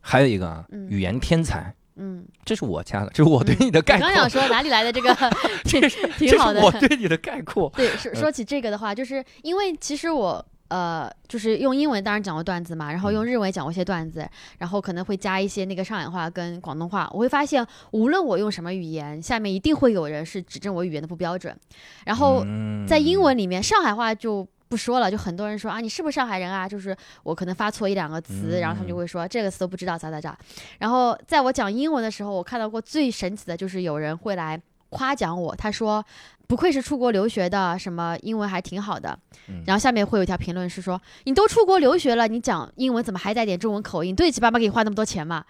还有一个啊，语言天才。嗯，这是我家的，这是我对你的概括。刚 想说哪里来的这个，这是挺好的。我对你的概括。对，说说起这个的话，就是因为其实我呃，就是用英文当然讲过段子嘛，然后用日文讲过一些段子，然后可能会加一些那个上海话跟广东话。我会发现，无论我用什么语言，下面一定会有人是指正我语言的不标准。然后在英文里面，上海话就。不说了，就很多人说啊，你是不是上海人啊？就是我可能发错一两个词，然后他们就会说这个词都不知道咋咋咋。然后在我讲英文的时候，我看到过最神奇的就是有人会来夸奖我，他说不愧是出国留学的，什么英文还挺好的。然后下面会有一条评论是说你都出国留学了，你讲英文怎么还带点中文口音？对得起爸妈给你花那么多钱吗？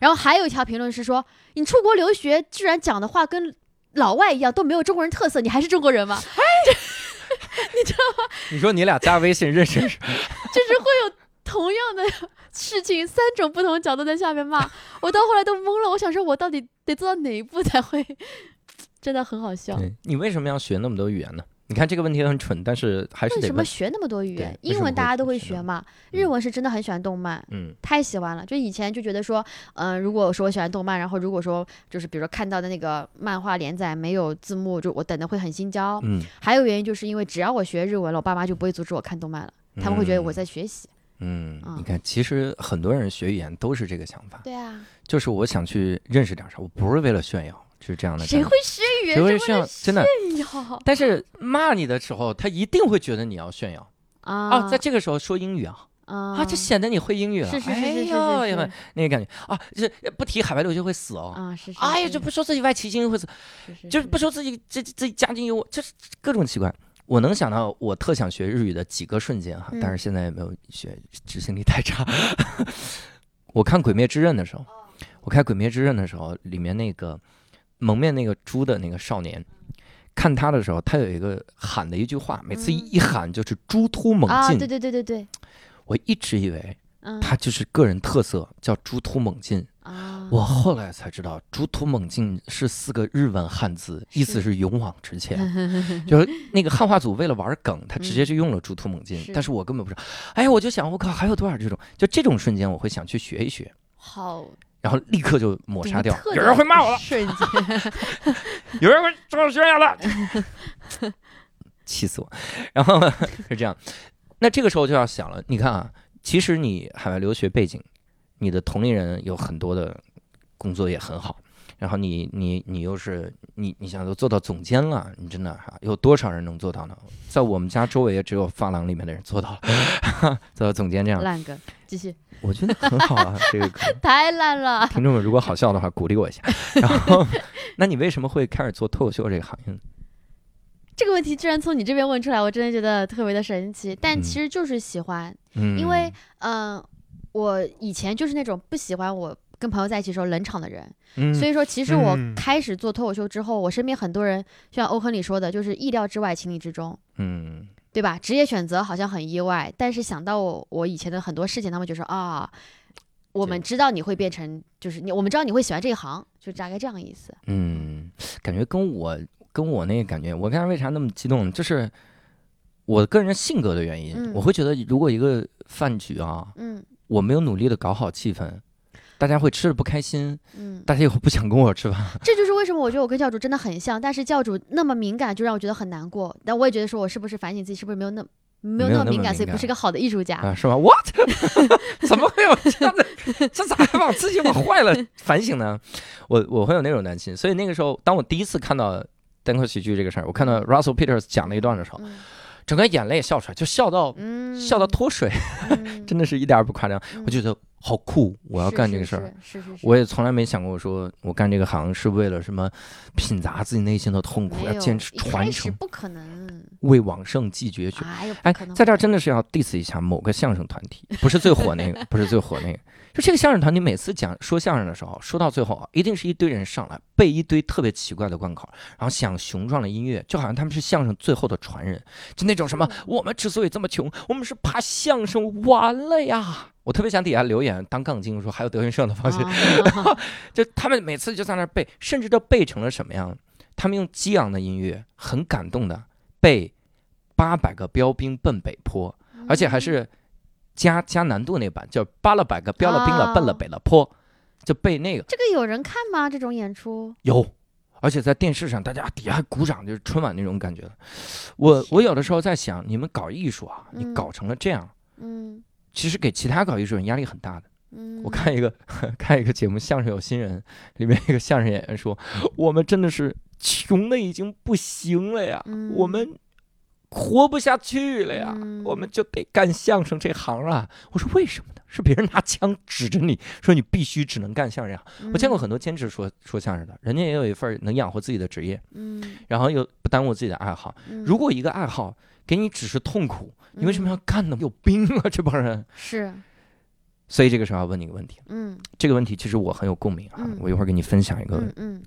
然后还有一条评论是说你出国留学居然讲的话跟老外一样都没有中国人特色，你还是中国人吗？你知道吗？你说你俩加微信认识，就是会有同样的事情，三种不同角度在下面骂我，到后来都懵了。我想说，我到底得做到哪一步才会真的很好笑？你为什么要学那么多语言呢？你看这个问题很蠢，但是还是为什么学那么多语言？英文大家都会学嘛，日文是真的很喜欢动漫，嗯，太喜欢了。就以前就觉得说，嗯，如果说我喜欢动漫，然后如果说就是比如说看到的那个漫画连载没有字幕，就我等的会很心焦。嗯，还有原因就是因为只要我学日文了，我爸妈就不会阻止我看动漫了，他们会觉得我在学习。嗯，你看，其实很多人学语言都是这个想法。对啊，就是我想去认识点啥，我不是为了炫耀。是这样的，谁会炫耀？真的，但是骂你的时候，他一定会觉得你要炫耀啊！在这个时候说英语啊啊，就显得你会英语了。是是是是是，那个感觉啊，就是不提海外留学会死哦啊！是是，哎呀，就不说自己外企精英会死，就是不说自己这自己家境优，就是各种奇怪。我能想到我特想学日语的几个瞬间哈，但是现在也没有学，执行力太差。我看《鬼灭之刃》的时候，我看《鬼灭之刃》的时候，里面那个。蒙面那个猪的那个少年，看他的时候，他有一个喊的一句话，每次一喊就是猪突猛啊，进。对对对对对，我一直以为嗯，他就是个人特色，叫猪突猛进。啊，我后来才知道，猪突猛进是四个日文汉字，意思是是勇往直前。就是那个汉化组为了玩梗，他直接就用了猪突猛进，但是我根本不知道。哎呀，我就想，我靠，还有多少这种？就这种瞬间，我会想去学一学，好然后立刻就抹杀掉有人会骂我了，瞬间，有人会说我炫耀了，气死我。然后是这样，那这个时候就要想了，你看啊，其实你海外留学背景，你的同龄人有很多的工作也很好，然后你你你又是你你想都做到总监了，你真的哈有多少人能做到呢？在我们家周围也只有发廊里面的人做到了，做到总监这样，烂梗，继续，我觉得很好啊，这个。太烂了。听众们如果好笑的话，鼓励我一下。然后，那你为什么会开始做脱口秀这个行业呢？这个问题居然从你这边问出来，我真的觉得特别的神奇。但嗯其实就是喜欢，嗯，因为嗯、我以前就是那种不喜欢我跟朋友在一起时候冷场的人，嗯，所以说其实我嗯开始做脱口秀之后，我身边很多人，就像欧亨利说的，就是意料之外，情理之中。嗯对吧？职业选择好像很意外，但是想到我我以前的很多事情，他们就说啊，我们知道你会变成，就是你，我们知道你会喜欢这一行，就大概这样意思。嗯，感觉跟我跟我那个感觉，我刚才为啥那么激动？就是我个人性格的原因，嗯我会觉得如果一个饭局啊，嗯我没有努力的搞好气氛，大家会吃的不开心，嗯，大家以后不想跟我吃饭。这就是为什么我觉得我跟教主真的很像，但是教主那么敏感，就让我觉得很难过。但我也觉得说我是不是反省自己，是不是没有那没有没有那么敏感，所以不是个好的艺术家。啊，是吗？What？怎么会有这样的？这咋还往自己往坏了反省呢？我我会有那种担心，所以那个时候，当我第一次看到单口喜剧这个事儿，我看到 Russell Peters 讲了一段的时候，嗯整个眼泪笑出来，就笑到嗯，笑到脱水，嗯真的是一点儿不夸张。我觉得好酷，我要干这个事儿。是是是是，我也从来没想过说，我干这个行是为了什么品杂自己内心的痛苦，要坚持传承，不可能。为往圣继绝学。哎在这儿真的是要 diss 一下某个相声团体，不是最火那个，不是最火那个，就这个相声团体每次讲说相声的时候，说到最后啊，一定是一堆人上来背一堆特别奇怪的贯口，然后想雄壮的音乐，就好像他们是相声最后的传人，就那种什么我们之所以这么穷，我们是怕相声完了呀。我特别想底下留言当杠精说还有德云社的放心，啊 就他们每次就在那儿背，甚至都背成了什么样？他们用激昂的音乐，很感动的背八百个标兵奔北坡，而且还是加加难度那版，叫八了百个标了兵了哦奔了北了坡，就背那个这个有人看吗？这种演出？有。而且在电视上，大家底下还鼓掌，就是春晚那种感觉。我我有的时候在想，你们搞艺术啊，你嗯搞成了这样，嗯其实给其他搞艺术人压力很大的。嗯，我看一个 看一个节目《相声有新人》，里面一个相声演员说：“ 我们真的是穷的已经不行了呀，嗯我们活不下去了呀，嗯我们就得干相声这行了。”我说：“为什么呢？是别人拿枪指着你说你必须只能干相声这行。我见过很多兼职说说相声的，人家也有一份能养活自己的职业，嗯，然后又不耽误自己的爱好。嗯如果一个爱好给你只是痛苦，你为什么嗯要干呢？有病啊，这帮人！是所以这个时候要问你一个问题。嗯这个问题其实我很有共鸣啊，嗯我一会儿给你分享一个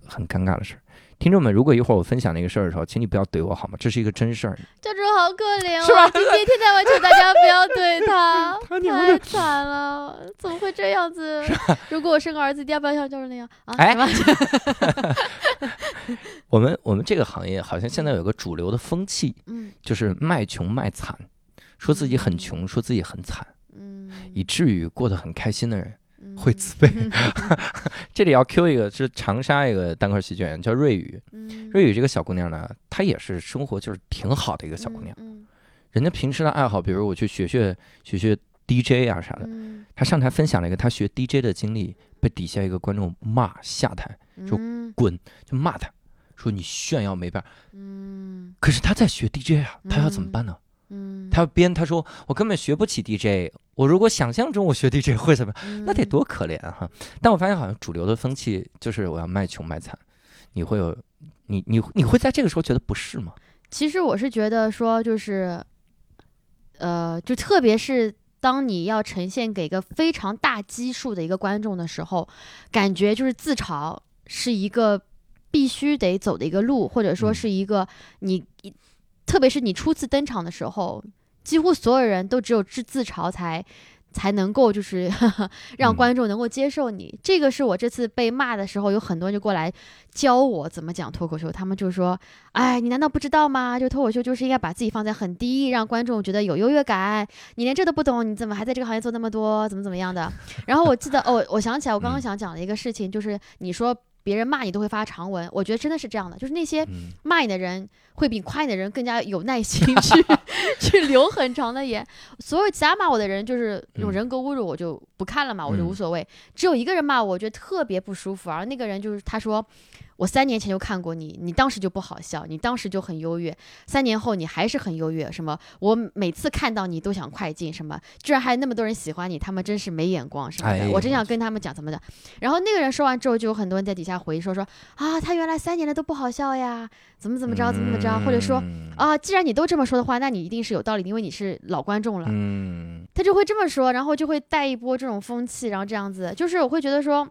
很尴尬的事儿。听众们，如果一会儿我分享那个事儿的时候，请你不要怼我好吗？这是一个真事儿。教主好可怜是吧哦，今天天天晚求大家不要怼他，太惨了，怎么会这样子？如果我生个儿子，一定要不要像教主那样啊？哎 我们我们这个行业好像现在有个主流的风气，嗯就是卖穷卖惨，说自己很穷，说自己很惨，嗯，以至于过得很开心的人嗯会自卑。这里要 Q 一个是长沙一个单口喜剧演员叫瑞宇，嗯瑞宇这个小姑娘呢，她也是生活就是挺好的一个小姑娘。嗯人家平时的爱好，比如我去学学学学 DJ 啊啥的，嗯她上台分享了一个她学 DJ 的经历，被底下一个观众骂下台，就嗯滚，就骂她，说你炫耀没办法。嗯可是她在学 DJ 啊，她要怎么办呢？嗯，他编，他说我根本学不起 DJ，我如果想象中我学 DJ 会怎么样？那得嗯多可怜啊！哈。但我发现好像主流的风气就是我要卖穷卖惨，你会有，你你你会在这个时候觉得不适吗？其实我是觉得说，就是，呃，就特别是当你要呈现给一个非常大基数的一个观众的时候，感觉就是自嘲是一个必须得走的一个路，或者说是一个你，特别是你初次登场的时候，几乎所有人都只有自自嘲才。才能够就是 让观众能够接受你，这个是我这次被骂的时候，有很多人就过来教我怎么讲脱口秀。他们就说：“哎，你难道不知道吗？就脱口秀就是应该把自己放在很低，让观众觉得有优越感。你连这都不懂，你怎么还在这个行业做那么多？怎么怎么样的？”然后我记得哦，我想起来，我刚刚想讲的一个事情，就是你说。别人骂你都会发长文，我觉得真的是这样的，就是那些骂你的人会比夸你的人更加有耐心去 去留很长的言。所有其他骂我的人就是用人格侮辱，我就不看了嘛，我就无所谓。只有一个人骂我，我觉得特别不舒服，而那个人就是他说。我三年前就看过你，你当时就不好笑，你当时就很优越。三年后你还是很优越，什么？我每次看到你都想快进，什么？居然还有那么多人喜欢你，他们真是没眼光什么的。我真想跟他们讲怎么的。然后那个人说完之后，就有很多人在底下回说说啊，他原来三年了都不好笑呀，怎么怎么着，怎么怎么着，或者说啊，既然你都这么说的话，那你一定是有道理，因为你是老观众了。嗯，他就会这么说，然后就会带一波这种风气，然后这样子，就是我会觉得说。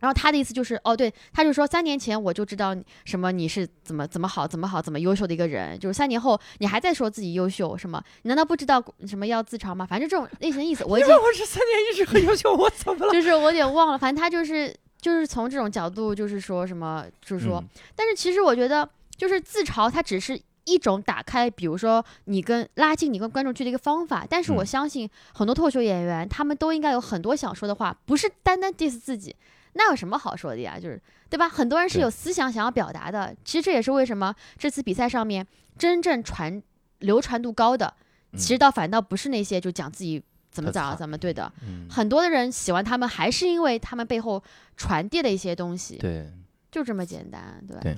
然后他的意思就是，哦，对，他就说三年前我就知道什么你是怎么怎么好怎么好怎么优秀的一个人，就是三年后你还在说自己优秀什么？你难道不知道什么要自嘲吗？反正这种类型的意思，我已经我这三年一直很优秀，我怎么了？就是我有点忘了，反正他就是就是从这种角度就是说什么，就是说，但是其实我觉得就是自嘲，它只是一种打开，比如说你跟拉近你跟观众距离的一个方法。但是我相信很多脱口秀演员他们都应该有很多想说的话，不是单单 diss 自己。那有什么好说的呀？就是对吧？很多人是有思想想要表达的。其实这也是为什么这次比赛上面真正传流传度高的，其实倒反倒不是那些就讲自己怎么咋怎么对的。很多的人喜欢他们，还是因为他们背后传递的一些东西。对，就这么简单。对。对，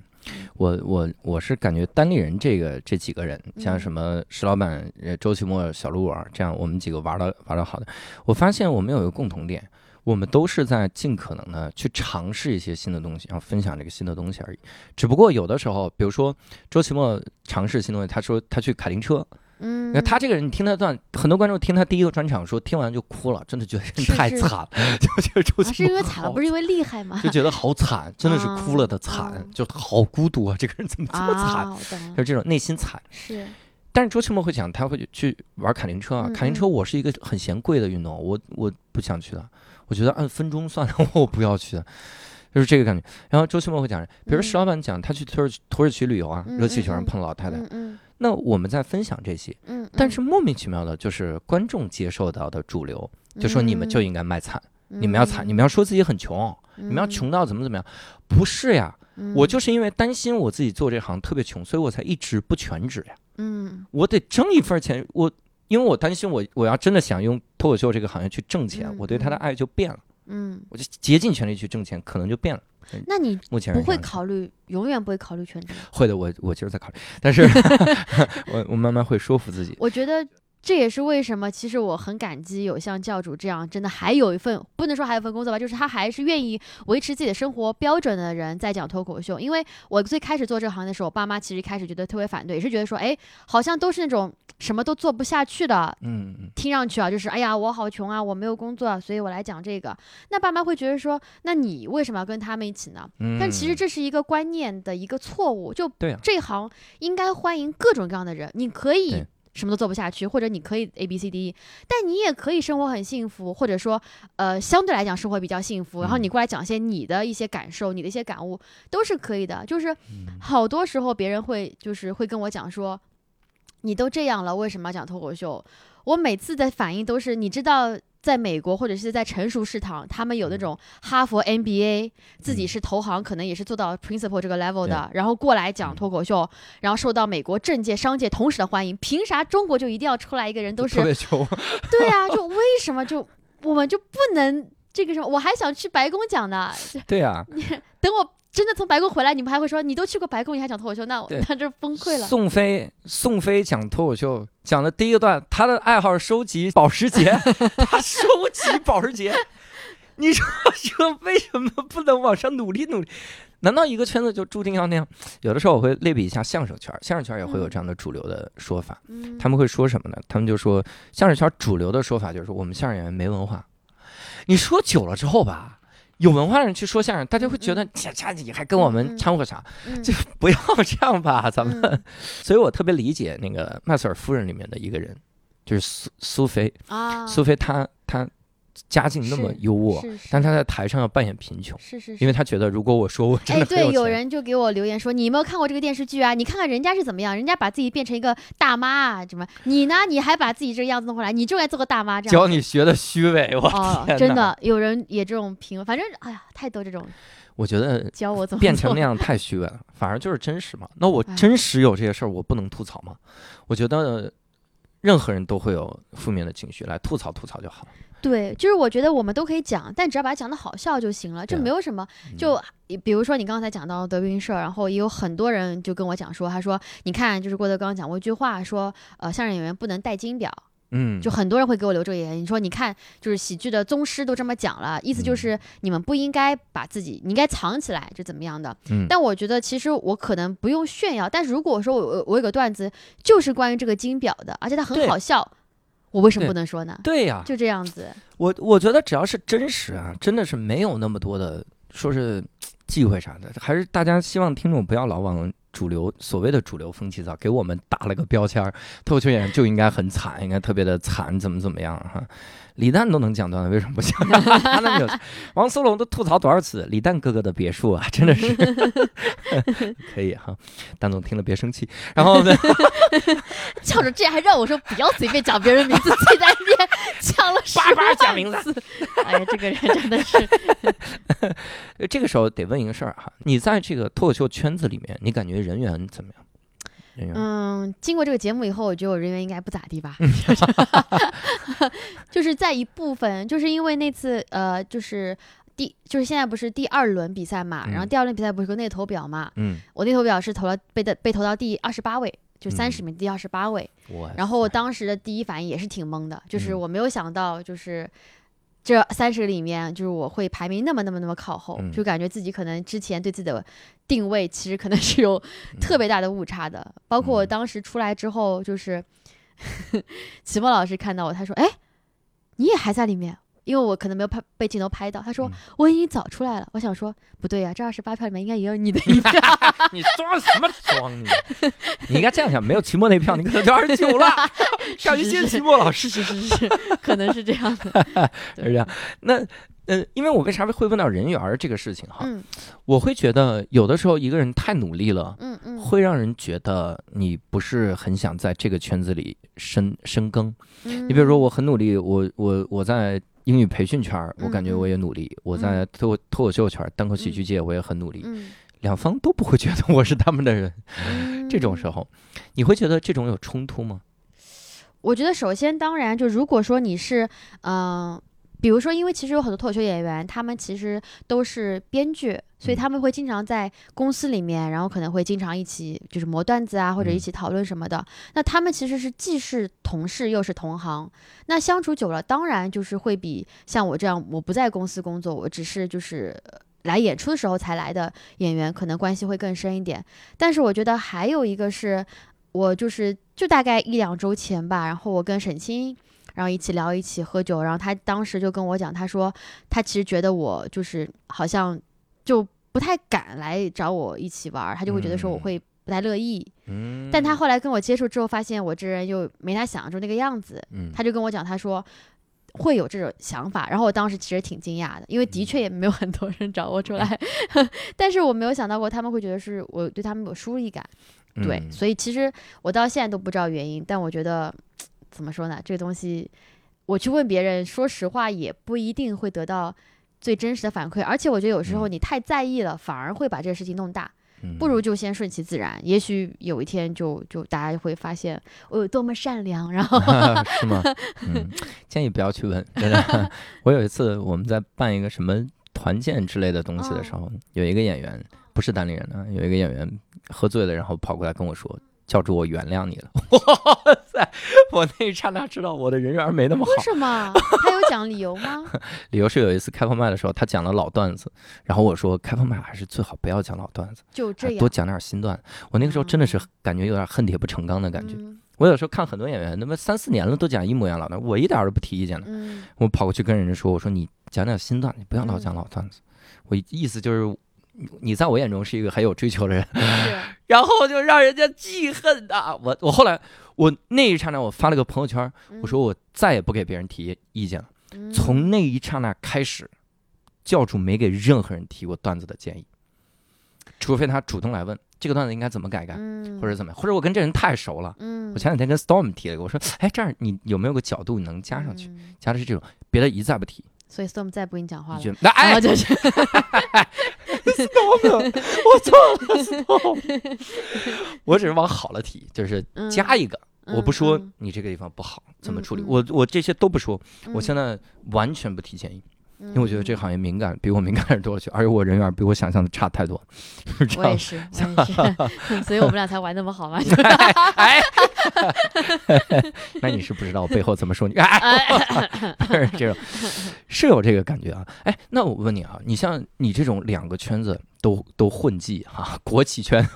我我我是感觉单立人这个这几个人，像什么石老板、周奇墨、小鹿啊，这样我们几个玩的玩的好的，我发现我们有一个共同点。我们都是在尽可能的去尝试一些新的东西，然后分享这个新的东西而已。只不过有的时候，比如说周奇墨尝试新东西，他说他去卡丁车，嗯，那他这个人，你听他段，很多观众听他第一个专场说听完就哭了，真的 觉得太惨了，就觉得周奇墨是因为惨了，不是因为厉害吗？就觉得 好惨，真的是哭了的惨，就好孤独啊，这个人怎么这么惨？就这种内心惨。是，但是周奇墨会讲，他会去玩卡丁车啊，卡丁车我是一个很嫌贵的运动，我我不想去的。我觉得按分钟算的，我不要去的，就是这个感觉。然后周奇墨会讲，比如石老板讲他去土耳土耳其旅游啊，热气球上碰老太太，那我们在分享这些，但是莫名其妙的就是观众接受到的主流，就说你们就应该卖惨，你们要惨，你们要说自己很穷，你们要穷到怎么怎么样，不是呀，我就是因为担心我自己做这行特别穷，所以我才一直不全职呀，嗯，我得挣一份钱，我。因为我担心，我我要真的想用脱口秀这个行业去挣钱，我对他的爱就变了。嗯，我就竭尽全力去挣钱，可能就变了。那你目前不会考虑，永远不会考虑全职？会的，我我就是在考虑，但是 我我慢慢会说服自己。我觉得。这也是为什么，其实我很感激有像教主这样，真的还有一份不能说还有一份工作吧，就是他还是愿意维持自己的生活标准的人在讲脱口秀。因为我最开始做这个行业的时候，我爸妈其实一开始觉得特别反对，也是觉得说，哎，好像都是那种什么都做不下去的，听上去啊，就是哎呀，我好穷啊，我没有工作，啊，所以我来讲这个。那爸妈会觉得说，那你为什么要跟他们一起呢？但其实这是一个观念的一个错误，就这行应该欢迎各种各样的人，你可以。什么都做不下去，或者你可以 A B C D E，但你也可以生活很幸福，或者说，呃，相对来讲生活比较幸福。然后你过来讲些你的一些感受，你的一些感悟都是可以的。就是好多时候别人会就是会跟我讲说，你都这样了，为什么要讲脱口秀？我每次的反应都是，你知道。在美国或者是在成熟市场，他们有那种哈佛 MBA，自己是投行，可能也是做到 principal 这个 level 的，然后过来讲脱口秀，然后受到美国政界、商界同时的欢迎。凭啥中国就一定要出来一个人都是？特别穷。对啊，就为什么就我们就不能这个什么？我还想去白宫讲呢。对啊。你 等我。真的从白宫回来，你们还会说你都去过白宫，你还讲脱口秀？那我 那这崩溃了。宋飞，宋飞讲脱口秀讲的第一个段，他的爱好是收集保时捷，他收集保时捷。你说说为什么不能往上努力努力？难道一个圈子就注定要那样？有的时候我会类比一下相声圈，相声圈也会有这样的主流的说法。他们会说什么呢？他们就说相声圈主流的说法就是我们相声演员没文化。你说久了之后吧。有文化的人去说相声，大家会觉得这这你还跟我们掺和啥？就不要 这样吧，咱们。所以我特别理解那个《麦瑟尔夫人》里面的一个人，就是苏苏菲啊，苏菲她她。家境那么优渥，但他在台上要扮演贫穷，是是，因为他觉得如果我说我真的对，有人就给我留言说，你有没有看过这个电视剧啊？你看看人家是怎么样，人家把自己变成一个大妈啊，什么？你呢？你还把自己这个样子弄回来，你就该做个大妈这样。教你学的虚伪，我真的有人也这种评论，反正哎呀，太多这种。我觉得教我怎么变成那样太虚伪了，反而就是真实嘛。那我真实有这些事儿，我不能吐槽吗？我觉得任何人都会有负面的情绪，来吐槽吐槽就好了。对，就是我觉得我们都可以讲，但只要把它讲的好笑就行了，这没有什么。就比如说你刚才讲到德云社，然后也有很多人就跟我讲说，他说你看，就是郭德纲讲过一句话，说呃相声演员不能戴金表，嗯，就很多人会给我留这个言。你说你看，就是喜剧的宗师都这么讲了，意思就是你们不应该把自己，你应该藏起来，就怎么样的。嗯，但我觉得其实我可能不用炫耀，但是如果说我我有个段子就是关于这个金表的，而且它很好笑。我为什么不能说呢？对呀，就这样子。我我觉得只要是真实啊，真的是没有那么多的说是忌讳啥的，还是大家希望听众不要老往主流所谓的主流风气造，给我们打了个标签儿，脱口秀演员就应该很惨，应该特别的惨，怎么怎么样哈。李诞都能讲段子，为什么不行？他那有王思龙都吐槽多少次李诞哥哥的别墅啊，真的是可以哈。蛋总听了别生气，然后呢，叫着这还让我说不要随便讲别人名字，自己在那边讲了叭叭讲名字。哎呀，这个人真的是。这个时候得问一个事儿哈，你在这个脱口秀圈子里面，你感觉人缘怎么样？嗯，经过这个节目以后，我觉得我人缘应该不咋地吧。就是在一部分，就是因为那次呃，就是第就是现在不是第二轮比赛嘛，然后第二轮比赛不是个内投表嘛，嗯，我内投表是投了被的被投到第二十八位，就三十名第二十八位。然后我当时的第一反应也是挺懵的，就是我没有想到就是。这三十个里面，就是我会排名那么那么那么靠后，就感觉自己可能之前对自己的定位其实可能是有特别大的误差的。包括我当时出来之后，就是 齐墨老师看到我，他说：“哎，你也还在里面。”因为我可能没有拍被镜头拍到，他说我已经早出来了。我想说不对呀，这二十八票里面应该也有你的一票。你装什么装你？你应该这样想，没有期末那票，你可能就二十九了。上一届期末老师是是是是，可能是这样的，是这样。那呃，因为我为啥会问到人缘这个事情哈？嗯，我会觉得有的时候一个人太努力了，嗯嗯，会让人觉得你不是很想在这个圈子里深深耕。你比如说，我很努力，我我我在。英语培训圈我感觉我也努力；我在脱脱口秀圈单口喜剧界，我也很努力。两方都不会觉得我是他们的人。这种时候，你会觉得这种有冲突吗？我觉得，首先，当然，就如果说你是，嗯。比如说，因为其实有很多脱口秀演员，他们其实都是编剧，所以他们会经常在公司里面，然后可能会经常一起就是磨段子啊，或者一起讨论什么的。那他们其实是既是同事又是同行，那相处久了，当然就是会比像我这样我不在公司工作，我只是就是来演出的时候才来的演员，可能关系会更深一点。但是我觉得还有一个是，我就是就大概一两周前吧，然后我跟沈清。然后一起聊，一起喝酒。然后他当时就跟我讲，他说他其实觉得我就是好像就不太敢来找我一起玩，他就会觉得说我会不太乐意。嗯。但他后来跟我接触之后，发现我这人又没他想象中那个样子。嗯。他就跟我讲，他说会有这种想法。然后我当时其实挺惊讶的，因为的确也没有很多人找我出来。但是我没有想到过他们会觉得是我对他们有疏离感。对。所以其实我到现在都不知道原因，但我觉得。怎么说呢？这个东西，我去问别人，说实话也不一定会得到最真实的反馈。而且我觉得有时候你太在意了，反而会把这个事情弄大。不如就先顺其自然。也许有一天，就就大家会发现我有多么善良。然后 是吗？嗯，建议不要去问。真的，我有一次我们在办一个什么团建之类的东西的时候，有一个演员不是单立人的，有一个演员喝醉了，然后跑过来跟我说。叫主，我原谅你了。哇塞！我那一刹那知道我的人缘没那么好。为什么？他有讲理由吗？理由是有一次开放麦的时候，他讲了老段子，然后我说开放麦还是最好不要讲老段子，就这样多讲点新段。我那个时候真的是感觉有点恨铁不成钢的感觉。我有时候看很多演员，那么三四年了都讲一模一样老段，我一点都不提意见的。嗯我跑过去跟人家说，我说你讲点新段，你不要老讲老段子。我意思就是，你在我眼中是一个很有追求的人，是然后就让人家记恨呐。我我后来我那一刹那我发了个朋友圈，我说我再也不给别人提意见了。嗯从那一刹那开始，教主没给任何人提过段子的建议，除非他主动来问这个段子应该怎么改改，嗯或者怎么样，或者我跟这人太熟了。嗯我前两天跟 Storm 提了一个，我说，哎，这样你有没有个角度你能加上去？嗯加的是这种，别的一再不提。所以 Storm 再不跟你讲话了 我错了，Storm，我只是往好了提，就是加一个。我不说你这个地方不好，怎么处理，我我这些都不说，我现在完全不提建议，因因为我觉得这个行业敏感，比我敏感多了去，而且我人缘比我想象的差太多，是这样。我也是，我也是，所以我们俩才玩那么好嘛。哎，那你是不知道我背后怎么说你，哎，是这种是有这个感觉啊。哎，那我问你啊，你像你这种两个圈子都都混迹哈、国企圈、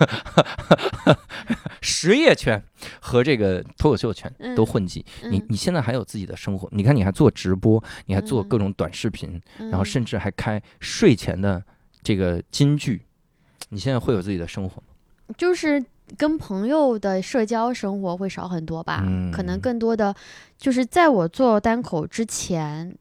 实业圈和这个脱口秀圈都混迹，你嗯你现在还有自己的生活？你看你还做直播，你还做嗯各种短视频，嗯然后甚至还开睡前的这个金句，你现在会有自己的生活吗？就是跟朋友的社交生活会少很多吧，可能嗯更多的就是在我做单口之前。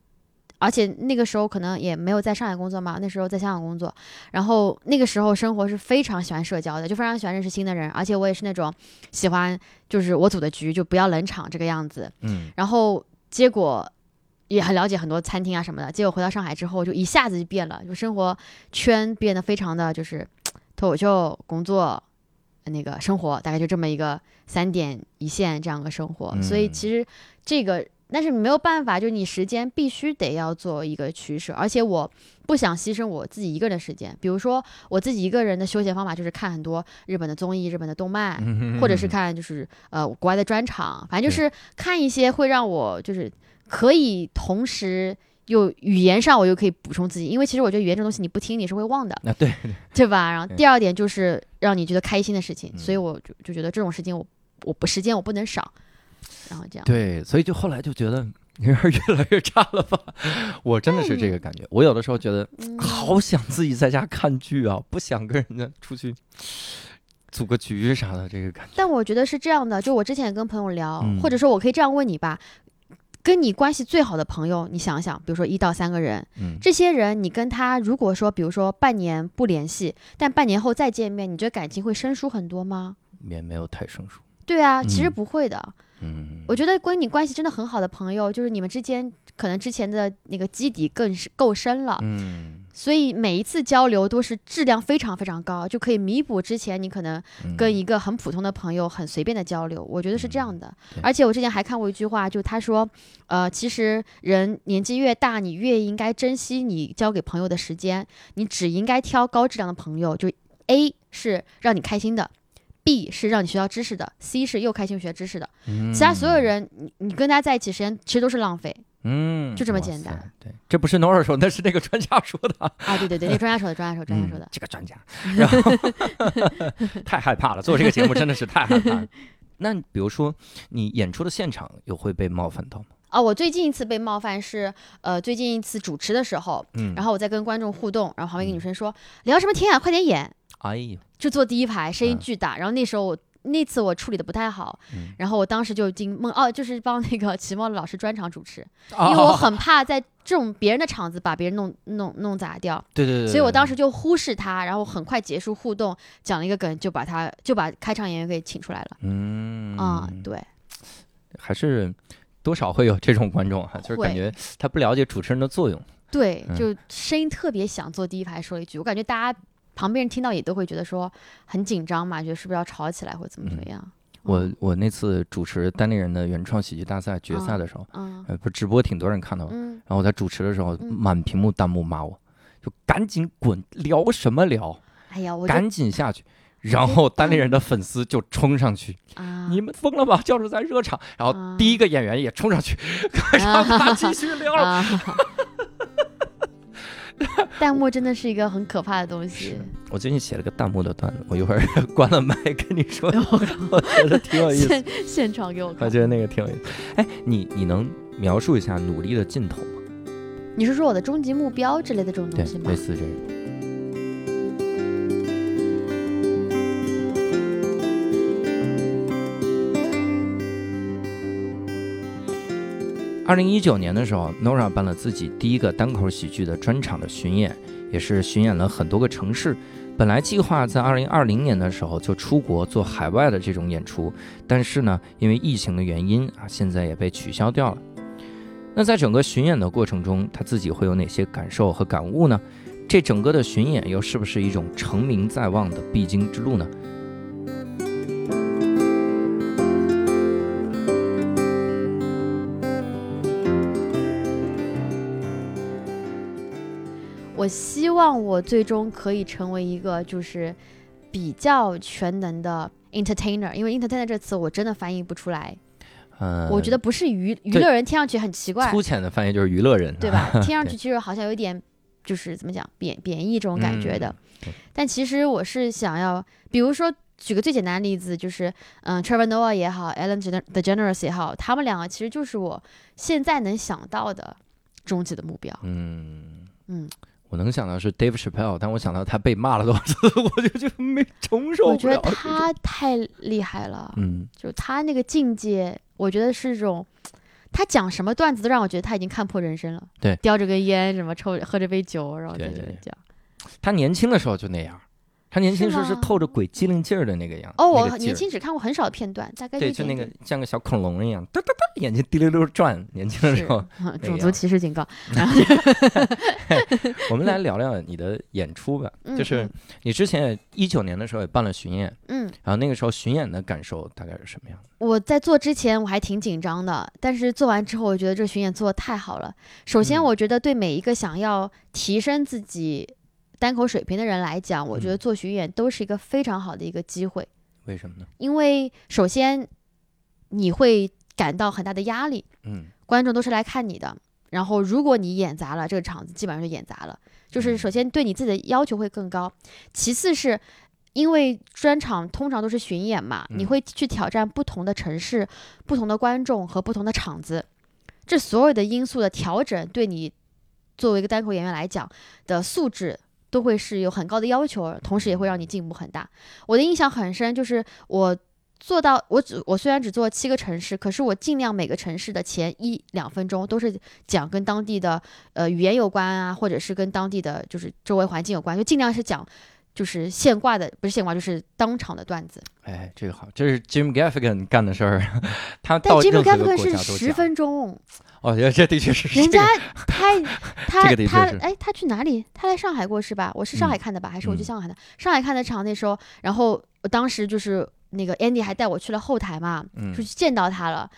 而且那个时候可能也没有在上海工作嘛，那时候在香港工作，然后那个时候生活是非常喜欢社交的，就非常喜欢认识新的人，而且我也是那种喜欢就是我组的局就不要冷场这个样子，嗯然后结果也很了解很多餐厅啊什么的。结果回到上海之后，就一下子就变了，就生活圈变得非常的就是脱口秀、工作、那个生活，大概就这么一个三点一线这样的生活。所以嗯其实这个。但是没有办法，就是你时间必须得要做一个取舍，而且我不想牺牲我自己一个人的时间。比如说，我自己一个人的休闲方法就是看很多日本的综艺、日本的动漫，嗯或者是看就是呃国外的专场，反正就是看一些会让我就是可以同时又语言上我又可以补充自己，因为其实我觉得语言这东西你不听你是会忘的，啊对，对吧？然后第二点就是让你觉得开心的事情，嗯所以我就就觉得这种事情我我不时间我不能少，然后这样对，所以就后来就觉得人 儿越来越差了吧？我真的是这个感觉。我有的时候觉得嗯好想自己在家看剧啊，不想跟人家出去组个局啥的，这个感觉。但我觉得是这样的，就我之前也跟朋友聊，嗯或者说我可以这样问你吧。跟你关系最好的朋友，你想想，比如说一到三个人，嗯，这些人，你跟他如果说，比如说半年不联系，但半年后再见面，你觉得感情会生疏很多吗？也没有太生疏。对啊，其实嗯不会的。嗯，我觉得跟你关系真的很好的朋友，就是你们之间可能之前的那个基底更是够深了，嗯，所以每一次交流都是质量非常非常高，就可以弥补之前你可能嗯跟一个很普通的朋友很随便的交流。我觉得是这样的。对而且我之前还看过一句话，就他说，呃，其实人年纪越大，你越应该珍惜你交给朋友的时间，你只应该挑高质量的朋友，就 A 是让你开心的。B 是让你学到知识的，C 是又开心又学知识的，其他所有人，你你跟他在一起时间其实都是浪费嗯，就这么简单。对，这不是 Nora 说，那是那个专家说的。啊！对对对，那专家说的，专家说，专家说的嗯。这个专家，然后太害怕了，做这个节目真的是太害怕了。那比如说，你演出的现场有会被冒犯到吗？啊，我最近一次被冒犯是，呃，最近一次主持的时候，嗯，然后我在跟观众互动，然后旁边一个女生说：“聊什么天啊，快点演哎呦，！”就坐第一排，声音嗯巨大。然后那时候我那次我处理的不太好，嗯然后我当时就已经懵哦，就是帮那个齐墨的老师专场主持，因 因为我很怕在这种别人的场子把别人弄弄弄砸掉，对对对，所以我当时时就忽视他，然后很快结束互动，讲了一个梗，就把他就把开场演员给请出来了。嗯啊、对，还是多少会有这种观众哈，就是感觉他不了解主持人的作用。对，嗯就声音特别响，坐第一排说了一句，我感觉大家旁边人听到也都会觉得说很紧张嘛，觉得是不是要吵起来或怎么怎么样。嗯我我那次主持单立人的原创喜剧大赛决赛的时候，嗯呃，不直播挺多人看到的，嗯，然后我在主持的时候，嗯满屏幕弹幕骂我，就赶紧滚，聊什么聊，哎呀，我赶紧下去。然后单立人的粉丝就冲上去，啊，你们疯了吧？教授在热场。然后啊第一个演员也冲上去，让他继续聊。啊，弹幕真的是一个很可怕的东西。我最近写了个弹幕的段子，我一会儿 关了麦跟你说，我觉得挺有意思。现现场给我看，我觉得那个挺有意思。哎，你你能描述一下努力的尽头吗？你是说我的终极目标之类的这种东西吗？类似这个。二零一九年的时候，Nora 办了自己第一个单口喜剧的专场的巡演，也是巡演了很多个城市。本来计划在二零二零年的时候就出国做海外的这种演出，但是呢，因为疫情的原因啊，现在也被取消掉了。那在整个巡演的过程中，他自己会有哪些感受和感悟呢？这整个的巡演又是不是一种成名在望的必经之路呢？我希望我最终可以成为一个就是比较全能的 entertainer，因为 entertainer 这词我真的翻译不出来。嗯，我觉得不是娱娱乐人，听上去很奇怪。粗浅的翻译就是娱乐人，对吧？听上去其实好像有点就是怎么讲贬贬义这种感觉的。但其实我是想要，比如说举个最简单的例子，就是嗯，Trevor Noah 也好，Ellen The Generous 也好，他们两个其实就是我现在能想到的终极的目标。嗯嗯。我能想到是 Dave Chappelle，但我想到他被骂了多少次，我就就没承受不了。我觉得他太厉害了，嗯，就他那个境界，我觉得是种，他讲什么段子都让我觉得他已经看破人生了。对，叼着根烟，什么抽，喝着杯酒，然后在这讲。他年轻的时候就那样。他年轻时候是透着鬼机灵劲儿的那个样子。哦，我年轻只看过很少片段，大概对，就那个像个小恐龙一样，哒哒哒，眼睛滴溜溜转。年轻的时候，种族歧视警告。我们来聊聊你的演出吧，就是你之前一九年的时候也办了巡演，嗯，然后那个时候巡演的感受大概是什么样？我在做之前我还挺紧张的，但是做完之后，我觉得这巡演做的太好了。首先，我觉得对每一个想要提升自己。单口水平的人来讲，我觉得做巡演都是一个非常好的一个机会。为什么呢？因为首先你会感到很大的压力，嗯，观众都是来看你的。然后如果你演砸了，这个场子基本上就演砸了。就是首先对你自己的要求会更高，其次是因为专场通常都是巡演嘛，你会去挑战不同的城市、不同的观众和不同的场子，这所有的因素的调整，对你作为一个单口演员来讲的素质。都会是有很高的要求，同时也会让你进步很大。我的印象很深，就是我做到，我只我虽然只做七个城市，可是我尽量每个城市的前一两分钟都是讲跟当地的呃语言有关啊，或者是跟当地的就是周围环境有关，就尽量是讲就是现挂的，不是现挂就是当场的段子。哎，这个好，这是 Jim Gaffigan 干的事儿，他但 Jim Gaffigan 是十分钟。哦，这的确是。人家他他他哎，他去哪里？他来上海过是吧？我是上海看的吧？还是我去香港看的？上海看的场那时候，然后我当时就是那个 Andy 还带我去了后台嘛，就去见到他了。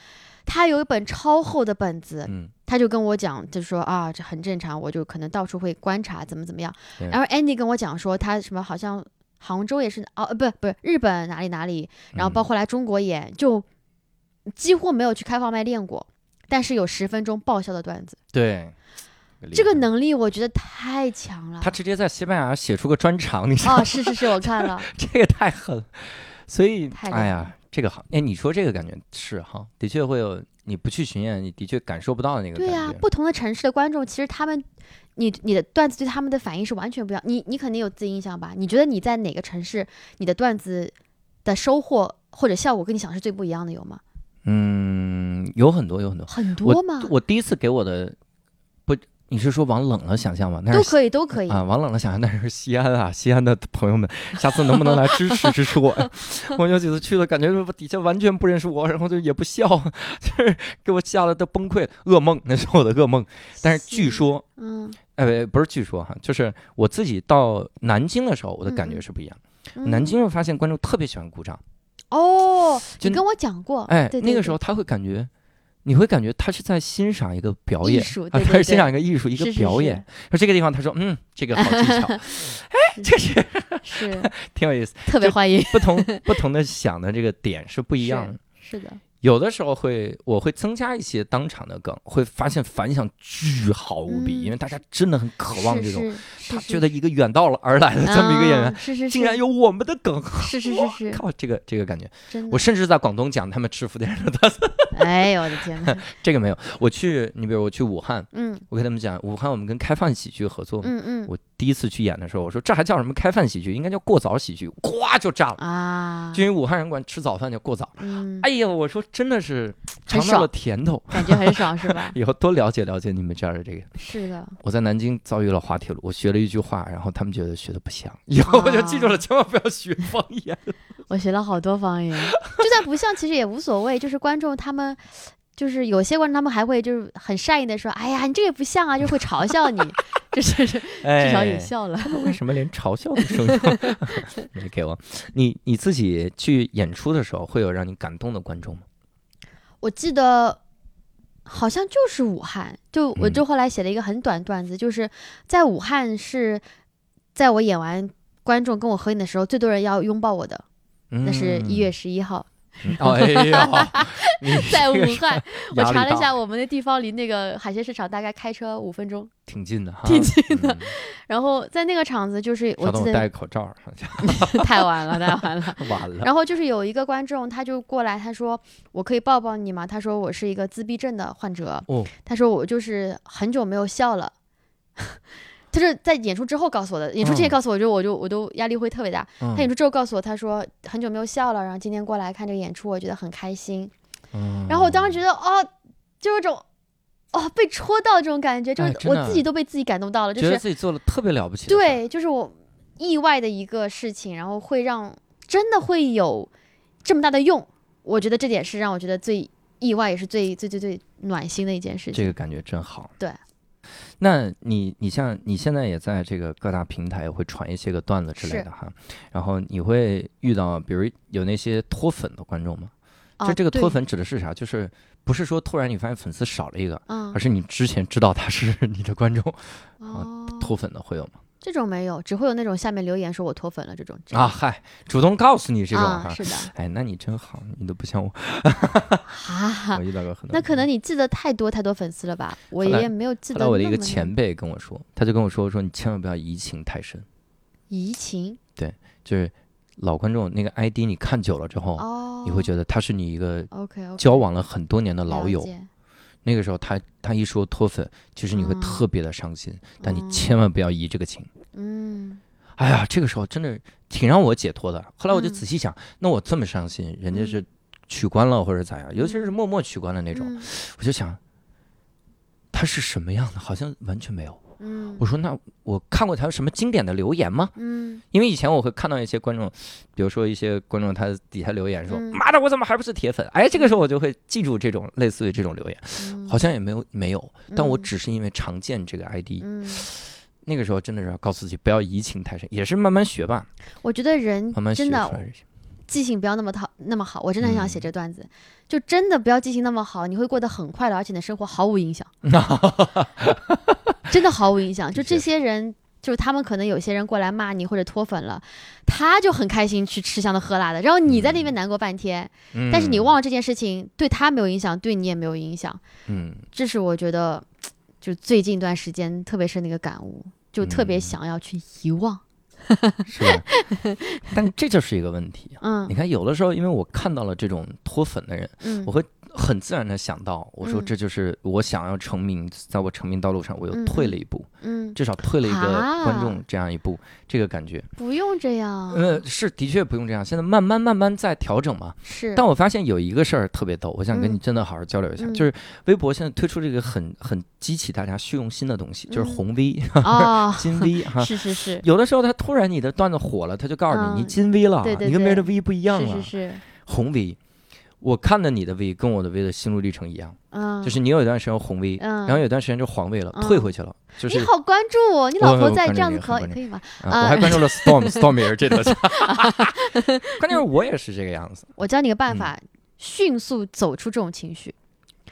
他有一本超厚的本子，他就跟我讲，就说啊，这很正常，我就可能到处会观察怎么怎么样。然后 Andy 跟我讲说，他什么好像杭州也是哦，不不是日本哪里哪里，然后包括来中国演，就几乎没有去开放麦练过。但是有十分钟爆笑的段子，对，这个能力我觉得太强了。他直接在西班牙写出个专场，你知道吗？哦，是是是，我看了，这个太狠。所以，哎呀，这个好。哎，你说这个感觉是哈，的确会有。你不去巡演，你的确感受不到那个。对呀，不同的城市的观众，其实他们，你你的段子对他们的反应是完全不一样。你你肯定有自己印象吧？你觉得你在哪个城市，你的段子的收获或者效果跟你想是最不一样的，有吗？嗯，有很多，有很多，很多吗？我第一次给我的不，你是说往冷了想象吗？都可以，都可以啊。往冷了想象，那是西安啊，西安的朋友们，下次能不能来支持支持我？我有几次去了，感觉底下完全不认识我，然后就也不笑，就是给我吓得都崩溃，噩梦，那是我的噩梦。但是据说，嗯，哎，不是据说哈，就是我自己到南京的时候，我的感觉是不一样。南京我发现观众特别喜欢鼓掌。哦，你跟我讲过，哎，那个时候他会感觉，你会感觉他是在欣赏一个表演，啊他是欣赏一个艺术，一个表演。说这个地方，他说，嗯，这个好技巧，哎，这是是 挺有意思，特别欢迎。不同不同的想的这个点是不一样的。是的，有的时候会，我会增加一些当场的梗，会发现反响巨好无比，因为大家真的很渴望这种，他觉得一个远道而来的这么一个演员，是是竟然有我们的梗，是是是是，靠这个这个感觉，我甚至在广东讲他们吃福建人的特色，哎呦我的天哪，这个没有，我去，你比如我去武汉，嗯，我跟他们讲，武汉我们跟开放喜剧合作，嗯嗯，我第一次去演的时候，我说这还叫什么开饭喜剧，应该叫过早喜剧，咵就炸了啊，就因为武汉人管吃早饭叫过早，嗯，哎呀，我说真的是。尝到了甜头，感觉很爽，是吧？以后多了解了解你们这儿的这个。是的，我在南京遭遇了滑铁卢，我学了一句话，然后他们觉得学的不像，以后我就记住了，千万不要学方言。我学了好多方言，就算不像，其实也无所谓。就是观众他们，就是有些观众他们还会就是很善意的说：“哎呀，你这个不像啊！”就会嘲笑你，就是 至少也笑了。为什么连嘲笑的声音没给我？你你自己去演出的时候，会有让你感动的观众吗？我记得好像就是武汉，就我就后来写了一个很短段子，就是在武汉是在我演完观众跟我合影的时候，最多人要拥抱我的，那是一月十一号。哎呀，在武汉，我查了一下，我们的地方离那个海鲜市场大概开车五分钟，挺近的哈，挺近的。然后在那个场子，就是我记得戴口罩，太晚了，太晚了，晚了。然后就是有一个观众，他就过来，他说：“我可以抱抱你吗？”他说：“我是一个自闭症的患者。”哦，他说：“我就是很久没有笑了。”他是在演出之后告诉我的，演出之前告诉我就我就我都压力会特别大。他演出之后告诉我，他说很久没有笑了，然后今天过来看这个演出，我觉得很开心。然后我当时觉得哦，就有种哦被戳到这种感觉，就是我自己都被自己感动到了，就是觉得自己做了特别了不起。对，就是我意外的一个事情，然后会让真的会有这么大的用。我觉得这点是让我觉得最意外，也是最最最最暖心的一件事情。这个感觉真好。对。那你你像你现在也在这个各大平台会传一些个段子之类的哈，然后你会遇到比如有那些脱粉的观众吗？就这个脱粉指的是啥？就是不是说突然你发现粉丝少了一个，而是你之前知道他是 你的观众，脱粉的会有吗？这种没有，只会有那种下面留言说我脱粉了这种啊，嗨，主动告诉你这种哈，是的，哎，那你真好，你都不像我，啊，我遇到过很 多，那可能你记得太多太多粉丝了吧？我也没有记得。后来我的一个前辈跟我说，他就跟我说说你千万不要移情太深，移情，对，就是老观众那个 ID 你看久了之后，哦，你会觉得他是你一个交往了很多年的老友。那个时候，他他一说脱粉，其实你会特别的伤心，但你千万不要移这个情。嗯，哎呀，这个时候真的挺让我解脱的。后来我就仔细想，那我这么伤心，人家是取关了或者咋样，尤其是默默取关的那种，我就想，他是什么样的？好像完全没有。嗯，我说那我看过他有什么经典的留言吗？嗯，因为以前我会看到一些观众，比如说一些观众他底下留言说：“妈的，我怎么还不是铁粉？”哎，这个时候我就会记住这种类似于这种留言，好像也没有没有，但我只是因为常见这个 ID。嗯，那个时候真的是要告诉自己不要移情太深，也是慢慢学吧。我觉得人真的记性不要那么好那么好，我真的很想写这段子，就真的不要记性那么好，你会过得很快乐，而且你的生活毫无影响。真的毫无影响，就这些人，就是他们可能有些人过来骂你或者脱粉了，他就很开心去吃香的喝辣的，然后你在那边难过半天，但是你忘了这件事情对他没有影响，对你也没有影响，嗯，这是我觉得就最近一段时间特别是那个感悟，就特别想要去遗忘，是，但这就是一个问题，嗯，你看有的时候因为我看到了这种脱粉的人，嗯，我会。很自然的想到，我说这就是我想要成名，在我成名道路上，我又退了一步，嗯，至少退了一个观众这样一步，这个感觉。不用这样，呃，是的确不用这样，现在慢慢慢慢在调整嘛，是。但我发现有一个事儿特别逗，我想跟你真的好好交流一下，就是微博现在推出这个很很激起大家虚荣心的东西，就是红 V 啊，金 V 哈，是是是，有的时候他突然你的段子火了，他就告诉你你金 V 了，你跟别人的 V 不一样了，是是是，红 V。我看的你的 V 跟我的 V 的心路历程一样，嗯，就是你有一段时间红 V，嗯，然后有段时间就黄 V 了，退回去了。就是你好关注我，你老婆在这样子可可以吗？我还关注了 Storm，Storm 也是这个。关键是我也是这个样子。我教你个办法，迅速走出这种情绪。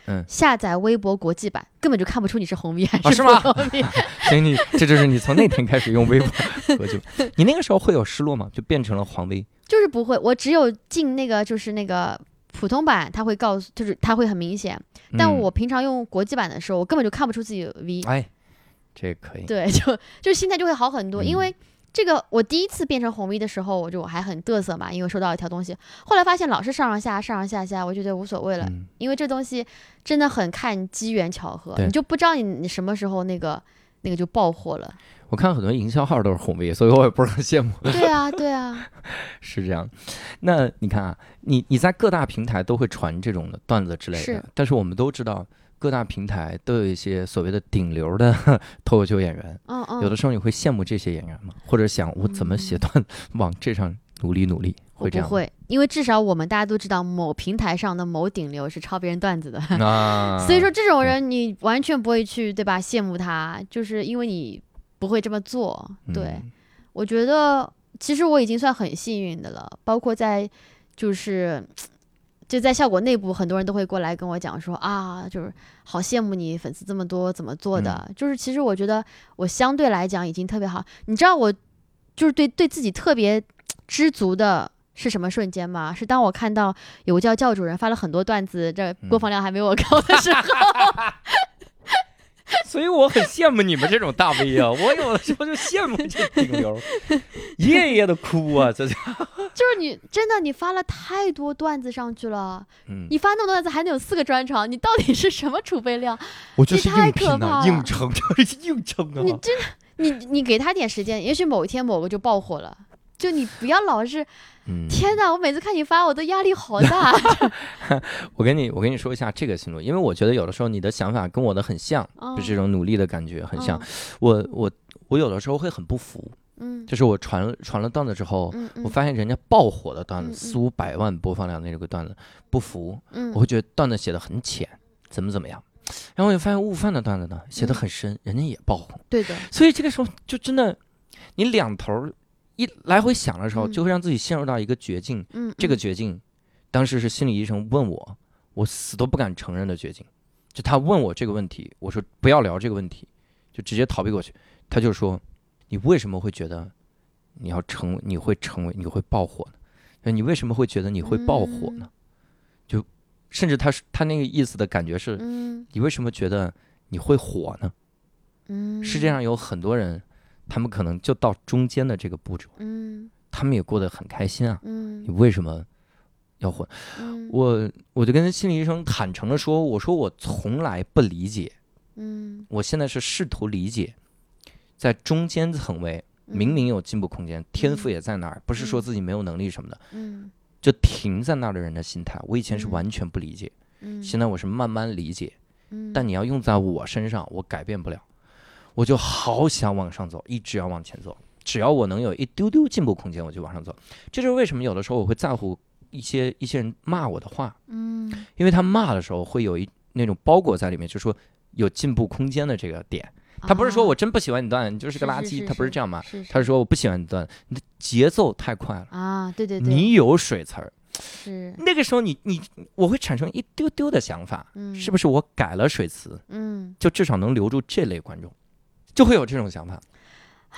嗯，下载微博国际版，根本就看不出你是红 V 还是吗？行，你这就是你从那天开始用微博国际版，你那个时候会有失落吗？就变成了黄 V？就是不会，我只有进那个就是那个。普通版它会告诉，就是它会很明显，但我平常用国际版的时候，我根本就看不出自己有 V。哎，这可以。对，就就心态就会好很多，因为这个我第一次变成红 V 的时候，我就我还很嘚瑟嘛，因为收到一条东西，后来发现老是上上下上上下下，我觉得无所谓了，因为这东西真的很看机缘巧合，你就不知道你你什么时候那个那个就爆火了。我看很多营销号都是红 V，所以我也不是很羡慕。对啊，对啊，是这样。那你看啊，你你在各大平台都会传这种的段子之类的，但是我们都知道各大平台都有一些所谓的顶流的 脱口秀演员。嗯嗯。有的时候你会羡慕这些演员吗？或者想我怎么写段往这上努力努力？会这样？不会，因为至少我们大家都知道某平台上的某顶流是抄别人段子的。啊。所以说这种人你完全不会去对吧？羡慕他，就是因为你。不会这么做，对我觉得其实我已经算很幸运的了。包括在就是就在效果内部，很多人都会过来跟我讲说啊，就是好羡慕你粉丝这么多，怎么做的？就是其实我觉得我相对来讲已经特别好。你知道我就是对对自己特别知足的是什么瞬间吗？是当我看到有个叫教主人发了很多段子，这播放量还没我高的时候。所以我很羡慕你们这种大 V 啊！我有的时候就羡慕这顶流，夜夜的哭啊！这就 就是你真的你发了太多段子上去了，嗯，你发那么多段子还能有四个专场，你到底是什么储备量？我就是太可怕，硬撑 就是硬撑啊！你真的，你你给他点时间，也许某一天某个就爆火了。就你不要老是，天哪！我每次看你发，我都压力好大。我跟你，我跟你说一下这个思路，因为我觉得有的时候你的想法跟我的很像，就这种努力的感觉很像。我我我有的时候会很不服，嗯，就是我传传了段子之后，我发现人家爆火的段子四五百万播放量的那个段子，不服，我会觉得段子写的很浅，怎么怎么样。然后我就发现悟饭的段子呢写的很深，人家也爆红。对的。所以这个时候就真的，你两头。一来回想的时候，就会让自己陷入到一个绝境。嗯，这个绝境，当时是心理医生问我，我死都不敢承认的绝境。就他问我这个问题，我说不要聊这个问题，就直接逃避过去。他就说，你为什么会觉得你要成，你会成为，你会爆火呢？你为什么会觉得你会爆火呢？就甚至他他那个意思的感觉是，你为什么觉得你会火呢？嗯，世界上有很多人。他们可能就到中间的这个步骤，嗯，他们也过得很开心啊，嗯，你为什么要混？我我就跟心理医生坦诚的说，我说我从来不理解，嗯，我现在是试图理解，在中间层位明明有进步空间，天赋也在那儿，不是说自己没有能力什么的，嗯，就停在那儿的人的心态，我以前是完全不理解，嗯，现在我是慢慢理解，嗯，但你要用在我身上，我改变不了。我就好想往上走，一直要往前走。只要我能有一丢丢进步空间，我就往上走。这就是为什么有的时候我会在乎一些一些人骂我的话，嗯，因为他骂的时候会有一那种包裹在里面，就说有进步空间的这个点。他不是说我真不喜欢你段，你就是个垃圾，他不是这样骂，他是。说我不喜欢你段，你的节奏太快了。啊，对对对，你有水词儿，是。那个时候你你我会产生一丢丢的想法，嗯，是不是我改了水词，嗯，就至少能留住这类观众。就会有这种想法，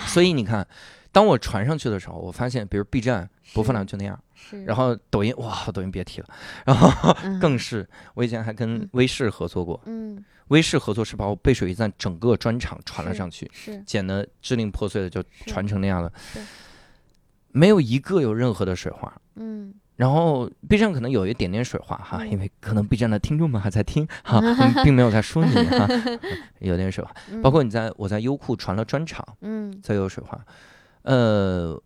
所以你看，当我传上去的时候，我发现，比如 B 站播放量就那样，然后抖音哇，抖音别提了，然后更是，我以前还跟微视合作过，嗯，微视合作是把我背水一战整个专场传了上去，是剪的支离破碎的就传成那样了，没有一个有任何的水花，嗯。然后 B 站可能有一点点水花哈，因为可能 B 站的听众们还在听哈，并没有在说你哈，有点水花。包括你在我在优酷传了专场，嗯，再有水花，呃。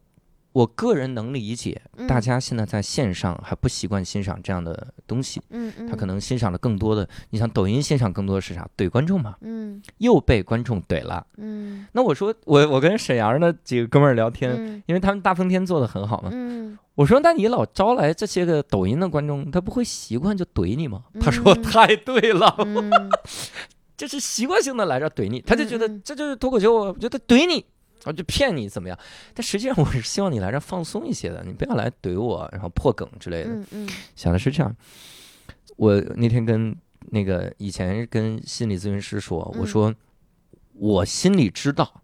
我个人能理解，大家现在在线上还不习惯欣赏这样的东西，嗯嗯，他可能欣赏的更多的，你像抖音欣赏更多的是啥？怼观众嘛，嗯，又被观众怼了，嗯，那我说我我跟沈阳的几个哥们儿聊天，因为他们大风天做的很好嘛，嗯，我说那你老招来这些个抖音的观众，他不会习惯就怼你吗？他说太对了，就是习惯性的来这怼你，他就觉得这就是脱口秀，我觉得怼你。我就骗你怎么样？但实际上我是希望你来这放松一些的，你不要来怼我，然后破梗之类的。嗯嗯，想的是这样。我那天跟那个以前跟心理咨询师说，我说我心里知道，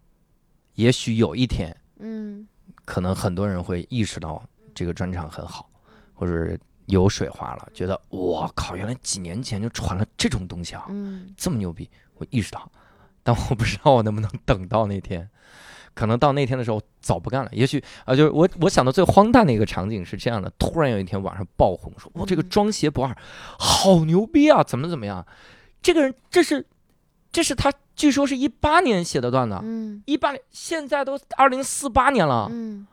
也许有一天，嗯，可能很多人会意识到这个专场很好，或者有水花了，觉得我靠，原来几年前就传了这种东西啊，嗯。这么牛逼，我意识到，但我不知道我能不能等到那天。可能到那天的时候早不干了，也许啊，就是我我想到最荒诞的一个场景是这样的：突然有一天晚上爆红，说我这个嗯装鞋不二，好牛逼啊，怎么怎么样？这个人这是这是他据说是一八年写的段子，嗯。一八年现在都二零四八年了，嗯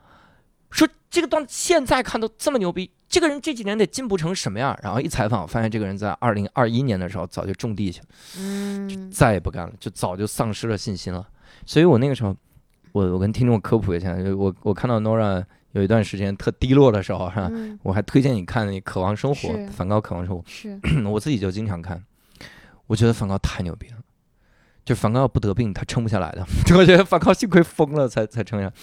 说这个段子现在看都这么牛逼，这个人这几年得进步成什么样？然后一采访，发现这个人在二零二一年的时候早就种地去了，嗯再也不干了，就早就丧失了信心了。所以我那个时候，我我跟听众科普一下，就我我看到 Nora 有一段时间特低落的时候，哈，嗯，我还推荐你看那《渴望生活》，梵高《渴望生活是，》，我自己就经常看，我觉得梵高太牛逼了。就梵高要不得病，他撑不下来的。我觉得梵高幸亏疯了才才撑下来。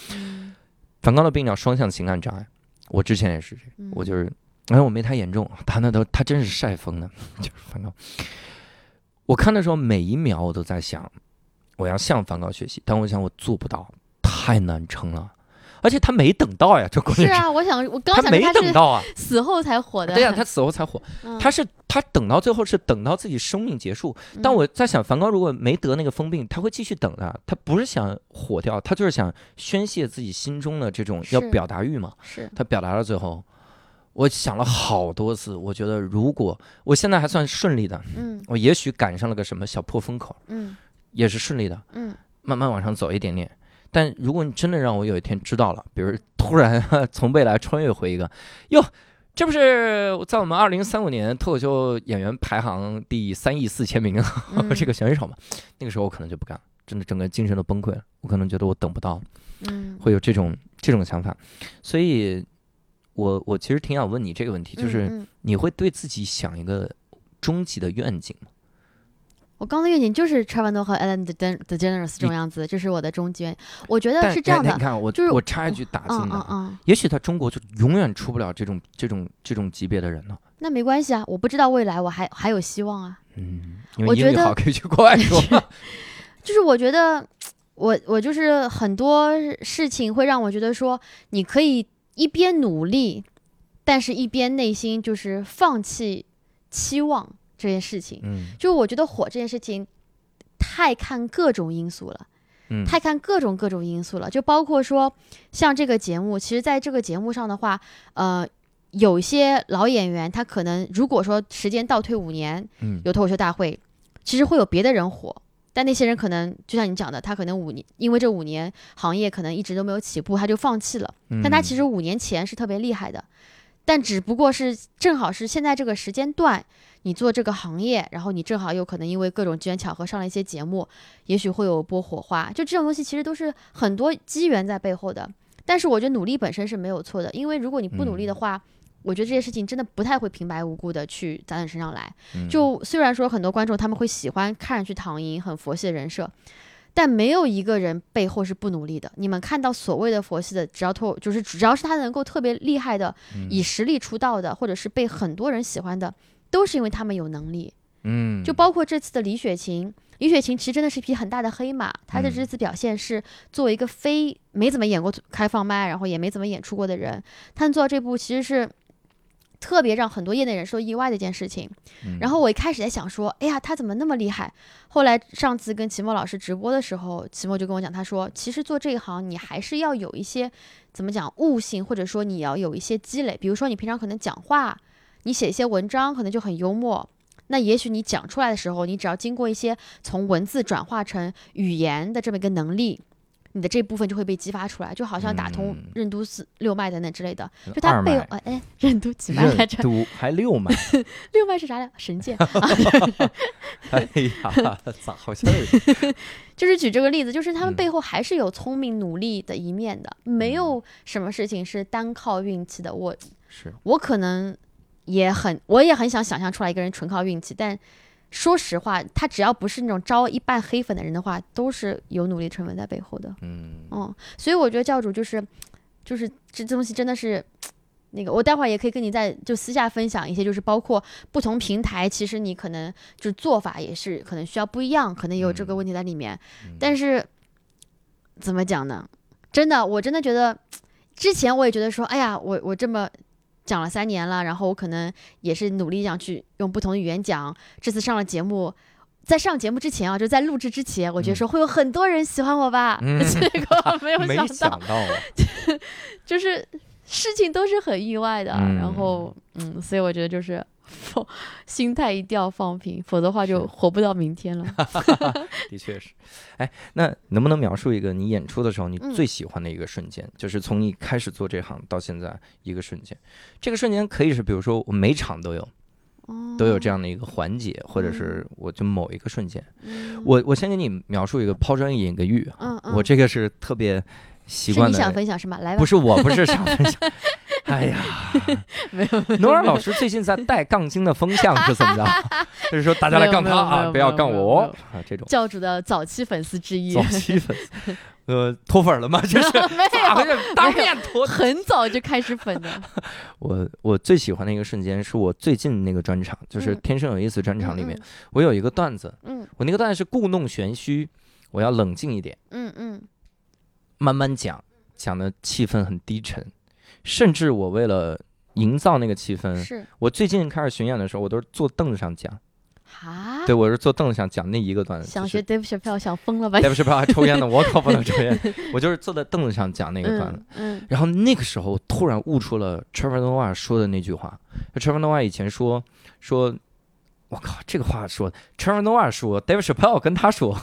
嗯梵高的病叫双向情感障碍，我之前也是这个，嗯我就是，哎，我没他严重，他那都他真是晒疯的，就是梵高。我看的时候每一秒我都在想，我要向梵高学习，但我想我做不到，太难撑了，而且他没等到呀，这关键是是。啊，我想我刚他没想他是等到啊，死后才火的，对呀、他死后才火，嗯。他是他等到最后是等到自己生命结束，但嗯我在想，梵高如果没得那个疯病，他会继续等的。他不是想火掉，他就是想宣泄自己心中的这种要表达欲嘛。是。他表达了最后，我想了好多次，我觉得如果我现在还算顺利的，嗯。我也许赶上了个什么小破风口，嗯。也是顺利的，嗯。慢慢往上走一点点。但如果你真的让我有一天知道了，比如突然 从未来穿越回一个，哟，这不是在我们二零三五年脱口秀演员排行第三亿四千名 嗯。这个选手嘛，那个时候我可能就不干了，真的整个精神都崩溃了，我可能觉得我等不到，嗯。会有这种这种想法，所以我我其实挺想问你这个问题，就是你会对自己想一个终极的愿景吗？我刚的愿景就是 Trevor 和 Ellen DeGen- DeGeneres 这种样子，这是我的终极愿。我觉得是这样的哎你，看我就是我插一句打进嗯的嗯，嗯，也许他中国就永远出不了这种这种这种级别的人呢。那没关系啊，我不知道未来我还还有希望啊。嗯，因为我觉得英语好可以去国外说。就是我觉得，我我就是很多事情会让我觉得说，你可以一边努力，但是一边内心就是放弃期望这件事情。嗯就我觉得火这件事情，太看各种因素了。嗯，太看各种各种因素了，就包括说像这个节目，其实在这个节目上的话，呃，有一些老演员他可能如果说时间倒退五年，嗯有脱口秀大会，其实会有别的人火，但那些人可能就像你讲的，他可能五年因为这五年行业可能一直都没有起步，他就放弃了。嗯但他其实五年前是特别厉害的，但只不过是正好是现在这个时间段，你做这个行业，然后你正好有可能因为各种机缘巧合上了一些节目，也许会有波火花。就这种东西其实都是很多机缘在背后的。但是我觉得努力本身是没有错的，因为如果你不努力的话，我觉得这些事情真的不太会平白无故的去砸你身上来。嗯就虽然说很多观众他们会喜欢看上去躺赢很佛系的人设，但没有一个人背后是不努力的。你们看到所谓的佛系的，只要透就是只要是他能够特别厉害的，嗯以实力出道的，或者是被很多人喜欢的，都是因为他们有能力。嗯，就包括这次的李雪琴，李雪琴其实真的是一匹很大的黑马。她的嗯这次表现是作为一个非没怎么演过开放麦，然后也没怎么演出过的人，她能做到这步，其实是特别让很多业内人士都意外的一件事情。嗯然后我一开始在想说，哎呀，她怎么那么厉害？后来上次跟齐墨老师直播的时候，齐墨就跟我讲，他说，其实做这一行你还是要有一些怎么讲悟性，或者说你要有一些积累。比如说你平常可能讲话，你写一些文章可能就很幽默。那也许你讲出来的时候，你只要经过一些从文字转化成语言的这么一个能力，你的这部分就会被激发出来，就好像打通嗯任督四六脉等等之类的。就二脉它背后，哎哎，任督几脉来任着？督还六脉，六脉是啥来？神剑。哎呀，咋好像有就是举这个例子，就是他们嗯背后还是有聪明努力的一面的，没有什么事情是单靠运气的。我是我可能也很，我也很想想象出来一个人纯靠运气，但说实话，他只要不是那种招一半黑粉的人的话，都是有努力成分在背后的。嗯嗯，所以我觉得教主就是，就是这这东西真的是。那个，我待会儿也可以跟你在就私下分享一些，就是包括不同平台，其实你可能就是做法也是可能需要不一样，可能也有这个问题在里面。嗯但是怎么讲呢？真的，我真的觉得，之前我也觉得说，哎呀，我我这么讲了三年了，然后我可能也是努力想去用不同的语言讲。这次上了节目，在上节目之前啊，就在录制之前，我觉得说会有很多人喜欢我吧，结果没有 没想到，就是事情都是很意外的。然后，嗯，所以我觉得就是。放 心态一定要放平，否则的话就活不到明天了。的确是，哎，那能不能描述一个你演出的时候你最喜欢的一个瞬间？就是从你开始做这行到现在一个瞬间，这个瞬间可以是，比如说我每场都有，都有这样的一个环节，或者是我就某一个瞬间。我我先给你描述一个抛砖引个玉啊，我这个是特别习惯的。你想分享是吗？来吧。不是我，不是想分享。哎呀，没有。诺尔老师最近在带杠精的风向是怎么着？就是说大家来杠他啊，不要杠我啊，这种教主的早期粉丝之一。早期粉丝，呃，脱粉了吗？这是没有，当面脱，很早就开始粉的。我我最喜欢的一个瞬间是我最近那个专场，就是《天生有意思》专场里面，我有一个段子，嗯，我那个段子是故弄玄虚，我要冷静一点，嗯嗯，慢慢讲，讲的气氛很低沉。甚至我为了营造那个气氛，是我最近开始巡演的时候，我都是坐凳子上讲。啊？对，我是坐凳子上讲那一个段子。想学 Dave Chappelle 想疯了吧？Dave Chappelle 还抽烟呢，我可不能抽烟。我就是坐在凳子上讲那个段子。嗯。然后那个时候突然悟出了 Trevor Noah 说的那句话。Trevor Noah 以前说说，我靠，这个话说 Trevor Noah 说，Dave Chappelle 跟他说，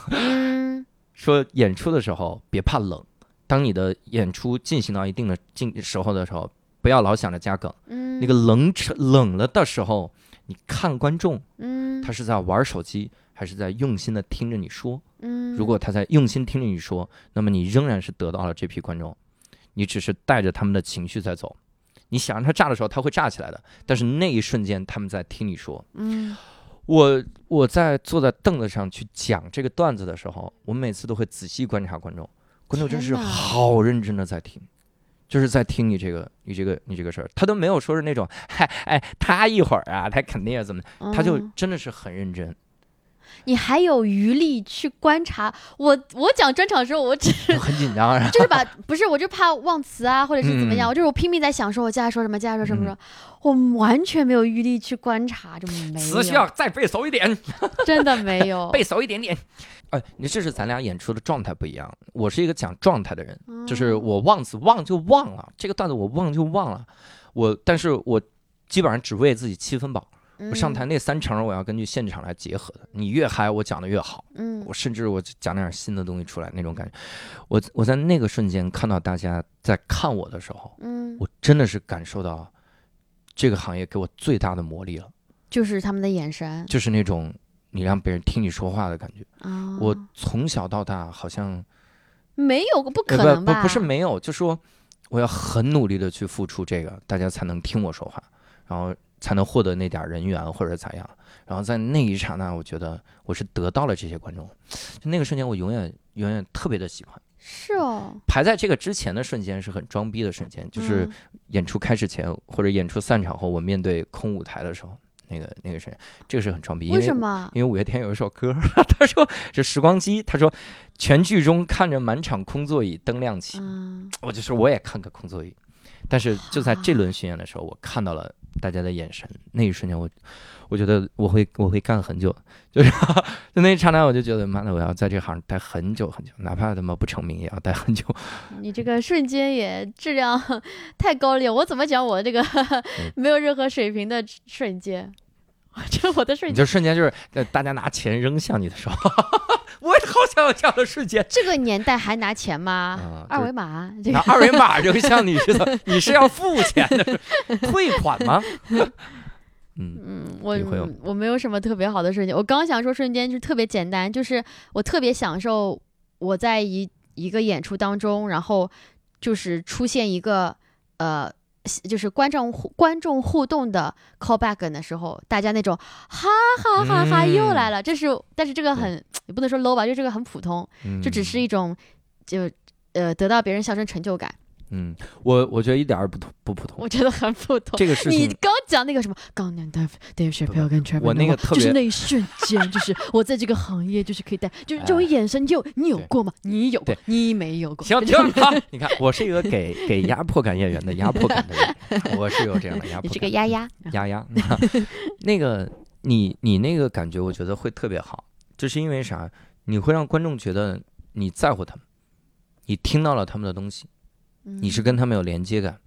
说演出的时候别怕冷。当你的演出进行到一定的进时候的时候，不要老想着加梗。嗯，那个冷场冷了的时候，你看观众，嗯，他是在玩手机，还是在用心的听着你说？嗯，如果他在用心听着你说，那么你仍然是得到了这批观众，你只是带着他们的情绪在走。你想让他炸的时候，他会炸起来的。但是那一瞬间，他们在听你说。嗯，我我在坐在凳子上去讲这个段子的时候，我每次都会仔细观察观众。观众真是好认真的在听，就是在听你这个你这个你这个事儿，他都没有说是那种，嗨哎，他一会儿啊，他肯定要怎么，他就真的是很认真。你还有余力去观察我？我讲专场的时候，我只是很紧张，就是把不是，我就怕忘词啊，或者是怎么样，我就是我拼命在想，说我接下来说什么，接下来说什么，说我完全没有余力去观察，就没有。词需要再背熟一点，真的没有 背熟一点点。哎，你这是咱俩演出的状态不一样。我是一个讲状态的人，就是我忘词忘就忘了，这个段子我忘就忘了。我，但是我基本上只为自己七分饱。我上台那三成，我要根据现场来结合的。你越嗨，我讲的越好。嗯，我甚至我讲点新的东西出来，那种感觉。我我在那个瞬间看到大家在看我的时候，嗯，我真的是感受到这个行业给我最大的魔力了。就是他们的眼神，就是那种。你让别人听你说话的感觉，我从小到大好像没有过，不可能吧？不不是没有，就说我要很努力的去付出这个，大家才能听我说话，然后才能获得那点人缘或者咋样。然后在那一刹那，我觉得我是得到了这些观众，就那个瞬间，我永远永远特别的喜欢。是哦，排在这个之前的瞬间是很装逼的瞬间，就是演出开始前或者演出散场后，我面对空舞台的时候。那个那个谁，这个是很装逼。为什么？因为五月天有一首歌，他说这时光机，他说全剧中看着满场空座椅灯亮起，我就说我也看个空座椅。但是就在这轮巡演的时候，我看到了大家的眼神，那一瞬间我我觉得我会我会干很久，就是 就那一刹那我就觉得妈的我要在这行待很久很久，哪怕他妈不成名也要待很久。你这个瞬间也质量太高了，我怎么讲我这个 没有任何水平的瞬间？就我的瞬间，你这瞬间就是大家拿钱扔向你的时候，我也好想有这样的瞬间。这个年代还拿钱吗？二维码，拿二维码扔向你是的，你是要付钱的，退款吗？嗯嗯，我我没有什么特别好的瞬间。我刚想说瞬间就特别简单，就是我特别享受我在一一个演出当中，然后就是出现一个呃。就是观众观众互动的 callback 的时候，大家那种哈哈哈哈又来了，这是但是这个很也不能说 low 吧，就这个很普通，就只是一种就呃得到别人笑声成就感。嗯，我我觉得一点儿不同不普通。我觉得很普通。这个事情，你刚讲那个什么，刚年 Dave Dave Chappelle 跟 Trevor，我那个特别就是那一瞬间，就是我在这个行业就是可以带，就是这种眼神，就你有过吗？你有过，你没有过。行停好，你看我是一个给给压迫感演员的压迫感的人，我是有这样的压迫。你是个丫丫丫丫，那个你你那个感觉，我觉得会特别好，就是因为啥？你会让观众觉得你在乎他们，你听到了他们的东西。你是跟他们有连接感，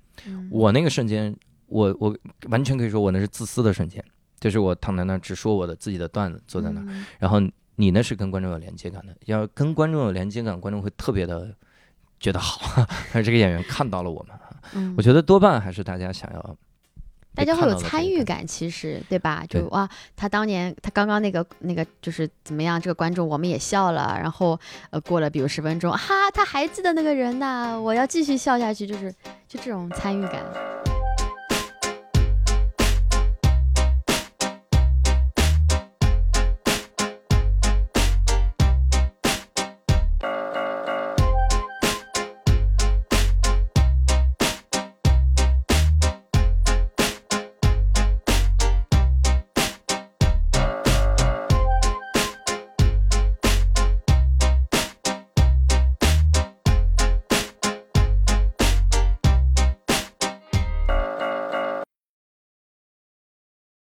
我那个瞬间，我我完全可以说我那是自私的瞬间，就是我躺在那儿只说我的自己的段子，坐在那儿，然后你那是跟观众有连接感的，要跟观众有连接感，观众会特别的觉得好，是这个演员看到了我们，我觉得多半还是大家想要。大家会有参与感，其实对吧？就哇，他当年他刚刚那个那个就是怎么样？这个观众我们也笑了，然后呃过了比如十分钟，哈，他还记得那个人呢，我要继续笑下去，就是就这种参与感。